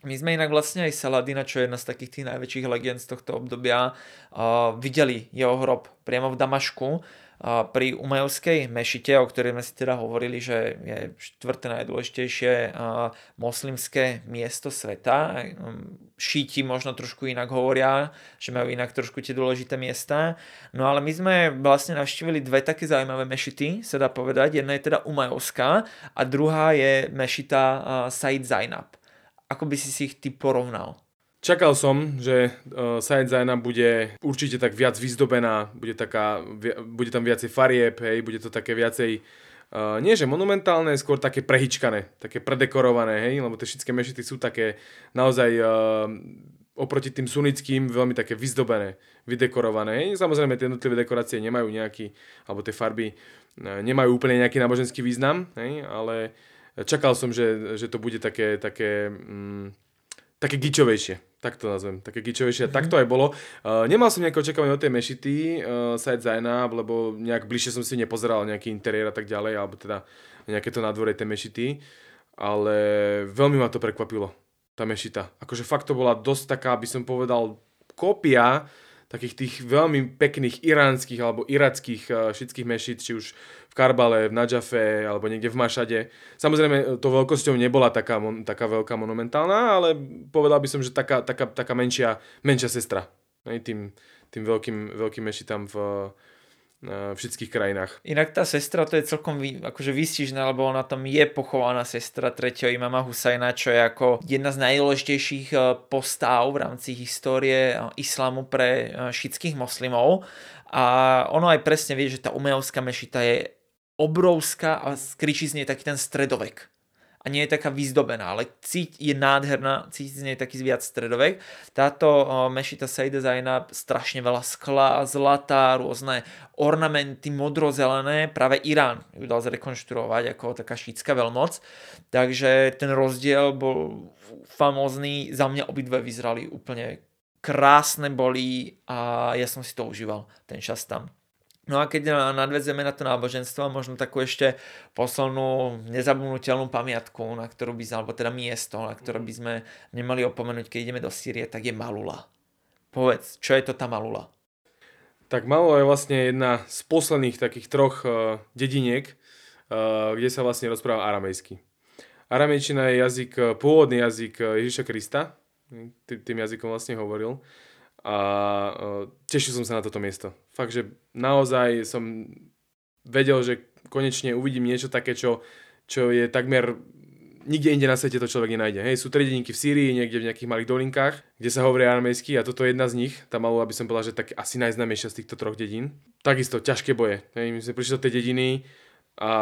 My sme inak vlastne aj Saladina, čo je jedna z takých tých najväčších legend z tohto obdobia, uh, videli jeho hrob priamo v Damašku uh, pri Umajovskej mešite, o ktorej sme si teda hovorili, že je štvrté najdôležitejšie uh, moslimské miesto sveta. Um, šíti možno trošku inak hovoria, že majú inak trošku tie dôležité miesta. No ale my sme vlastne navštívili dve také zaujímavé mešity, sa dá povedať. Jedna je teda Umajovská a druhá je mešita Said Zainab. Ako by si si ich ty porovnal? Čakal som, že uh, Science Zaina bude určite tak viac vyzdobená, bude, taká, bude tam viacej farieb, hej, bude to také viacej, uh, nie že monumentálne, skôr také prehyčkané, také predekorované, hej, lebo tie všetky mešity sú také naozaj uh, oproti tým sunickým veľmi také vyzdobené, vydekorované. Hej. Samozrejme, tie jednotlivé dekorácie nemajú nejaký, alebo tie farby uh, nemajú úplne nejaký náboženský význam, hej, ale čakal som, že, že to bude také, také, mm, také gičovejšie. Tak to nazvem, také gičovejšie. Mm-hmm. Tak to aj bolo. Uh, nemal som nejaké očakávanie od tej mešity, uh, Side Zainab, lebo nejak bližšie som si nepozeral nejaký interiér a tak ďalej, alebo teda nejaké to nádvorie tej mešity. Ale veľmi ma to prekvapilo, tá mešita. Akože fakt to bola dosť taká, by som povedal, kópia takých tých veľmi pekných iránskych alebo irackých uh, všetkých mešit, či už v Karbale, v Nadžafe alebo niekde v Mašade. Samozrejme, to veľkosťou nebola taká, taká veľká monumentálna, ale povedal by som, že taká, taká, taká menšia, menšia sestra. Tým, tým veľkým, veľkým mešitám v, v všetkých krajinách. Inak tá sestra to je celkom vy, akože vystižná, lebo ona tam je pochovaná sestra 3. imama Husajna, čo je ako jedna z najdôležitejších e, postáv v rámci histórie e, islamu pre šitských moslimov. A ono aj presne vie, že tá umejovská mešita je obrovská a kričí z nej taký ten stredovek a nie je taká vyzdobená, ale cíť je nádherná, cíti z nej taký viac stredovek. Táto mešita Sejde Zajna strašne veľa skla, zlata, rôzne ornamenty modrozelené, práve Irán ju dal zrekonštruovať ako taká šítska veľmoc, takže ten rozdiel bol famózny, za mňa obidve vyzerali úplne krásne boli a ja som si to užíval, ten čas tam. No a keď nadvezeme na to náboženstvo, možno takú ešte poslednú nezabudnutelnú pamiatku, na ktorú by, alebo teda miesto, na ktoré by sme nemali opomenúť, keď ideme do Sýrie, tak je Malula. Povedz, čo je to tá Malula? Tak Malula je vlastne jedna z posledných takých troch uh, dediniek, uh, kde sa vlastne rozpráva aramejsky. Aramejčina je jazyk, pôvodný jazyk Ježiša Krista, tým jazykom vlastne hovoril a tešil som sa na toto miesto. Fakt, že naozaj som vedel, že konečne uvidím niečo také, čo, čo je takmer nikde inde na svete to človek nenájde. Hej, sú tri v Sýrii, niekde v nejakých malých dolinkách, kde sa hovorí aramejsky a toto je jedna z nich. Tá malú, aby som povedal, že tak asi najznámejšia z týchto troch dedín. Takisto ťažké boje. Hej, my sme prišli do tej dediny a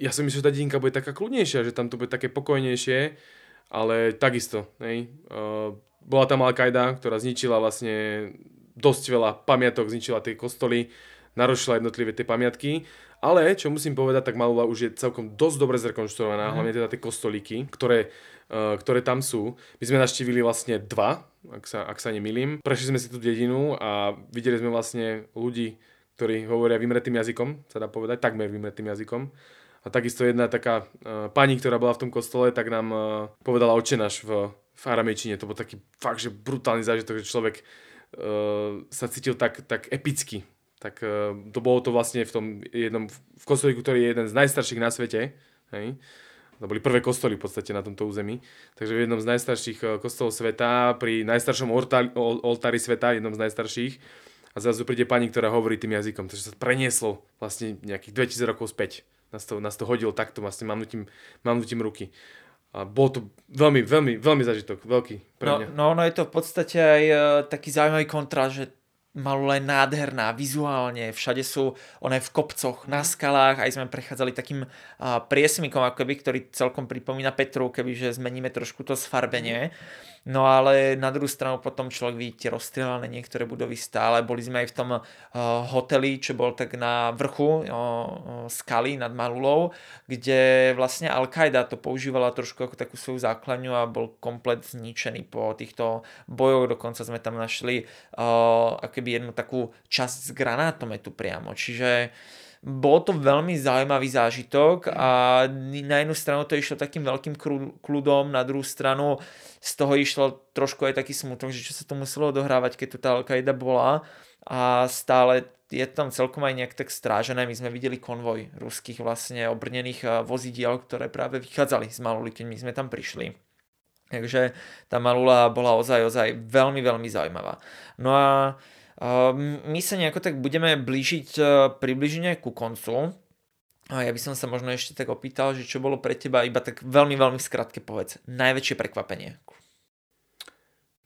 ja som myslel, že tá dedinka bude taká kľudnejšia, že tam to bude také pokojnejšie, ale takisto. Hej, uh, bola tam Al-Qaida, ktorá zničila vlastne dosť veľa pamiatok, zničila tie kostoly, narušila jednotlivé tie pamiatky. Ale, čo musím povedať, tak Malula už je celkom dosť dobre zrekonštruovaná, mm. hlavne teda tie kostolíky, ktoré, uh, ktoré tam sú. My sme naštívili vlastne dva, ak sa, ak sa nemýlim. Prešli sme si tú dedinu a videli sme vlastne ľudí, ktorí hovoria vymretým jazykom, sa dá povedať, takmer vymretým jazykom. A takisto jedna taká uh, pani, ktorá bola v tom kostole, tak nám uh, povedala očenáš v, v aramejčine. To bol taký fakt, že brutálny zážitok, že človek uh, sa cítil tak, tak epicky. Tak uh, to bolo to vlastne v tom jednom, v kostolíku, ktorý je jeden z najstarších na svete. Hej. To boli prvé kostoly v podstate na tomto území. Takže v jednom z najstarších uh, kostolov sveta, pri najstaršom oltári sveta, jednom z najstarších, a zrazu príde pani, ktorá hovorí tým jazykom. Takže sa prenieslo vlastne nejakých 2000 rokov späť. Nás to, nás to hodilo takto, vlastne mamnutím, mamnutím ruky. A bol to veľmi, veľmi, veľmi zažitok, veľký pre no, mňa. No, no, no je to v podstate aj uh, taký zaujímavý kontrast, že Malula je nádherná vizuálne, všade sú, ona je v kopcoch, na skalách, aj sme prechádzali takým uh, priesmikom, akoby, ktorý celkom pripomína Petru, keby že zmeníme trošku to sfarbenie. No ale na druhú stranu potom človek vidí tie rozstrelané niektoré budovy stále. Boli sme aj v tom uh, hoteli, čo bol tak na vrchu uh, skaly nad Malulou, kde vlastne Al-Qaida to používala trošku ako takú svoju základňu a bol komplet zničený po týchto bojoch. Dokonca sme tam našli uh, akoby jednu takú časť z granátometu priamo. Čiže bol to veľmi zaujímavý zážitok a na jednu stranu to išlo takým veľkým kľudom, na druhú stranu z toho išlo trošku aj taký smutok, že čo sa to muselo dohrávať, keď tu tá al bola a stále je tam celkom aj nejak tak strážené. My sme videli konvoj ruských vlastne obrnených eh, vozidiel, ktoré práve vychádzali z Maluly, keď my sme tam prišli. Takže tá Malula bola ozaj, ozaj veľmi, veľmi zaujímavá. No a my sa nejako tak budeme blížiť e, približne ku koncu. Ja by som sa možno ešte tak opýtal, že čo bolo pre teba, iba tak veľmi, veľmi skratke povedz, najväčšie prekvapenie.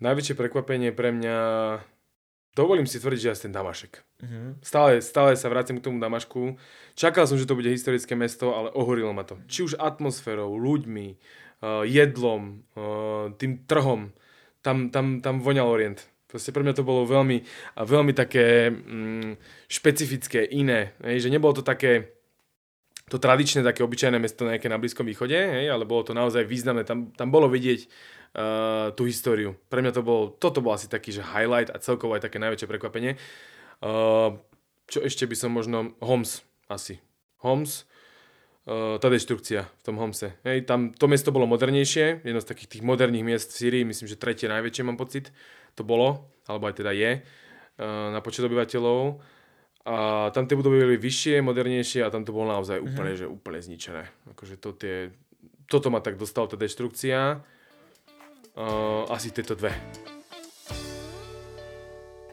Najväčšie prekvapenie pre mňa, dovolím si tvrdiť, že asi ten Damašek. Uh-huh. Stále, stále sa vrátim k tomu Damašku. Čakal som, že to bude historické mesto, ale ohorilo ma to. Či už atmosférou, ľuďmi, uh, jedlom, uh, tým trhom. Tam, tam, tam voňal Orient. Proste pre mňa to bolo veľmi, veľmi také mm, špecifické, iné. Hej, že nebolo to také to tradičné, také obyčajné mesto nejaké na Blízkom východe, hej, ale bolo to naozaj významné. Tam, tam bolo vidieť uh, tú históriu. Pre mňa to bolo, toto bol asi taký, že highlight a celkovo aj také najväčšie prekvapenie. Uh, čo ešte by som možno... Homs asi. Homs, uh, tá deštrukcia v tom Homse. Hej, tam to mesto bolo modernejšie, jedno z takých tých moderných miest v Syrii, myslím, že tretie najväčšie mám pocit to bolo, alebo aj teda je, eh, na počet obyvateľov. A tam tie budovy boli vyššie, modernejšie a tam to bolo naozaj mm-hmm. úplne, že úplne zničené. Akože to tie, toto ma tak dostalo, tá deštrukcia. Uh, asi tieto dve.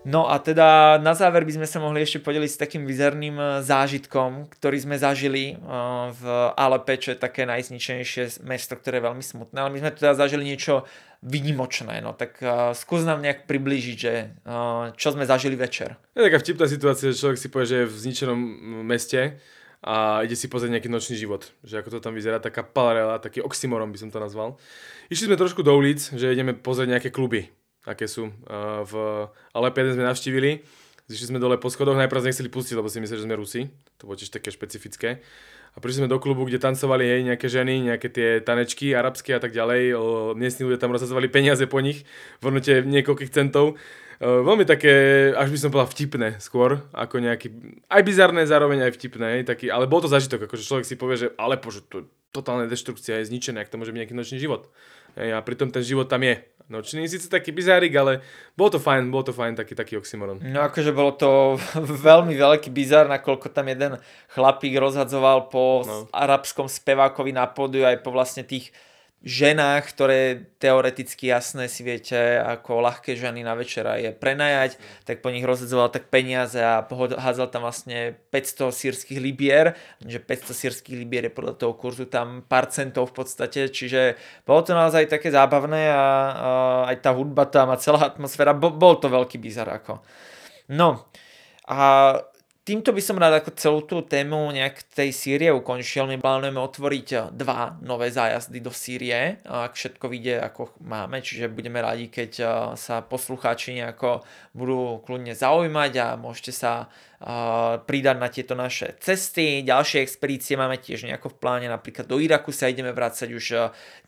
No a teda na záver by sme sa mohli ešte podeliť s takým vizerným e, zážitkom, ktorý sme zažili v Alepe, čo je také najzničenejšie mesto, ktoré je veľmi smutné, ale my sme teda zažili niečo vynimočné, no tak uh, skús nám nejak priblížiť, že uh, čo sme zažili večer. Je taká vtipná situácia, že človek si povie, že je v zničenom meste a ide si pozrieť nejaký nočný život, že ako to tam vyzerá, taká paralela, taký oxymoron by som to nazval. Išli sme trošku do ulic, že ideme pozrieť nejaké kluby, aké sú uh, v Alepe, sme navštívili. Zišli sme dole po schodoch, najprv nechceli pustiť, lebo si mysleli, že sme Rusi. To bolo tiež také špecifické. A prišli sme do klubu, kde tancovali hej, nejaké ženy, nejaké tie tanečky arabské a tak ďalej. Miestni ľudia tam rozhazovali peniaze po nich v hodnote niekoľkých centov. Veľmi také, až by som povedal vtipné skôr, ako nejaký, aj bizarné, zároveň aj vtipné, taký, ale bol to zažitok, akože človek si povie, že ale pože, to totálna deštrukcia je zničená, ak to môže byť nejaký nočný život. Hej, a pritom ten život tam je. Nočný síce taký bizárik, ale bol to fajn, bol to fajn, taký, taký oxymoron. No akože bolo to veľmi veľký bizár, nakoľko tam jeden chlapík rozhadzoval po no. arabskom spevákovi na pódiu aj po vlastne tých ženách, ktoré teoreticky jasné si viete, ako ľahké ženy na večera je prenajať, tak po nich rozhadzoval tak peniaze a hádzal tam vlastne 500 sírskych libier, že 500 sírskych libier je podľa toho kurzu tam pár centov v podstate, čiže bolo to naozaj také zábavné a, aj tá hudba tam a celá atmosféra, bol to veľký bizar ako. No, a Týmto by som rád ako celú tú tému nejak tej Sýrie ukončil. My plánujeme otvoriť eh, dva nové zájazdy do Sýrie, ak všetko vyjde ako máme, čiže budeme radi, keď eh, sa poslucháči nejako budú kľudne zaujímať a môžete sa pridať na tieto naše cesty. Ďalšie expedície máme tiež nejako v pláne, napríklad do Iraku sa ideme vrácať už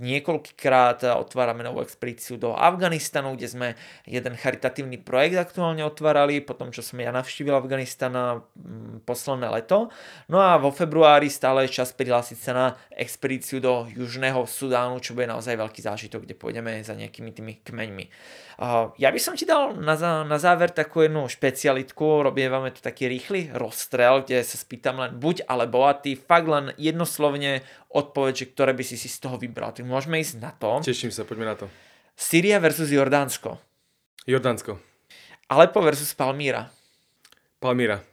niekoľkýkrát. Otvárame novú expedíciu do Afganistanu, kde sme jeden charitatívny projekt aktuálne otvárali, potom čo som ja navštívil Afganistan posledné leto. No a vo februári stále je čas prihlásiť sa na expedíciu do Južného Sudánu, čo bude naozaj veľký zážitok, kde pôjdeme za nejakými tými kmeňmi. Ja by som ti dal na, na záver takú jednu špecialitku, robíme tu taký rýchly rozstrel, kde sa spýtam len buď alebo a ty fakt len jednoslovne odpoveď, že ktoré by si si z toho vybral. Tak môžeme ísť na to. Teším sa, poďme na to. Syria versus Jordánsko. Jordánsko. Alepo versus Palmíra. Palmíra.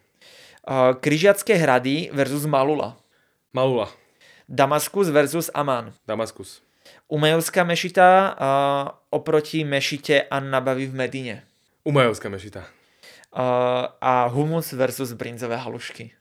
Kryžiacké hrady versus Malula. Malula. Damaskus versus Amán. Damaskus. Umejovská mešita oproti mešite Annabavi v Medine. Umejovská mešita. a humus versus brinzové halušky.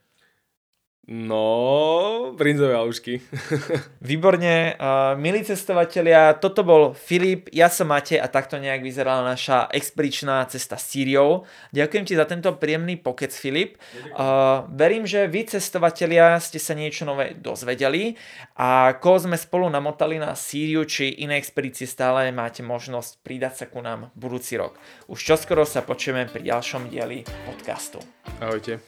No, brinzové halušky. Výborne. Uh, milí cestovatelia, toto bol Filip, ja som Matej a takto nejak vyzerala naša expedičná cesta s Sýriou. Ďakujem ti za tento príjemný pokec, Filip. Uh, verím, že vy cestovatelia ste sa niečo nové dozvedeli a koho sme spolu namotali na Sýriu či iné expedície stále máte možnosť pridať sa ku nám budúci rok. Už čoskoro sa počujeme pri ďalšom dieli podcastu. Ahojte.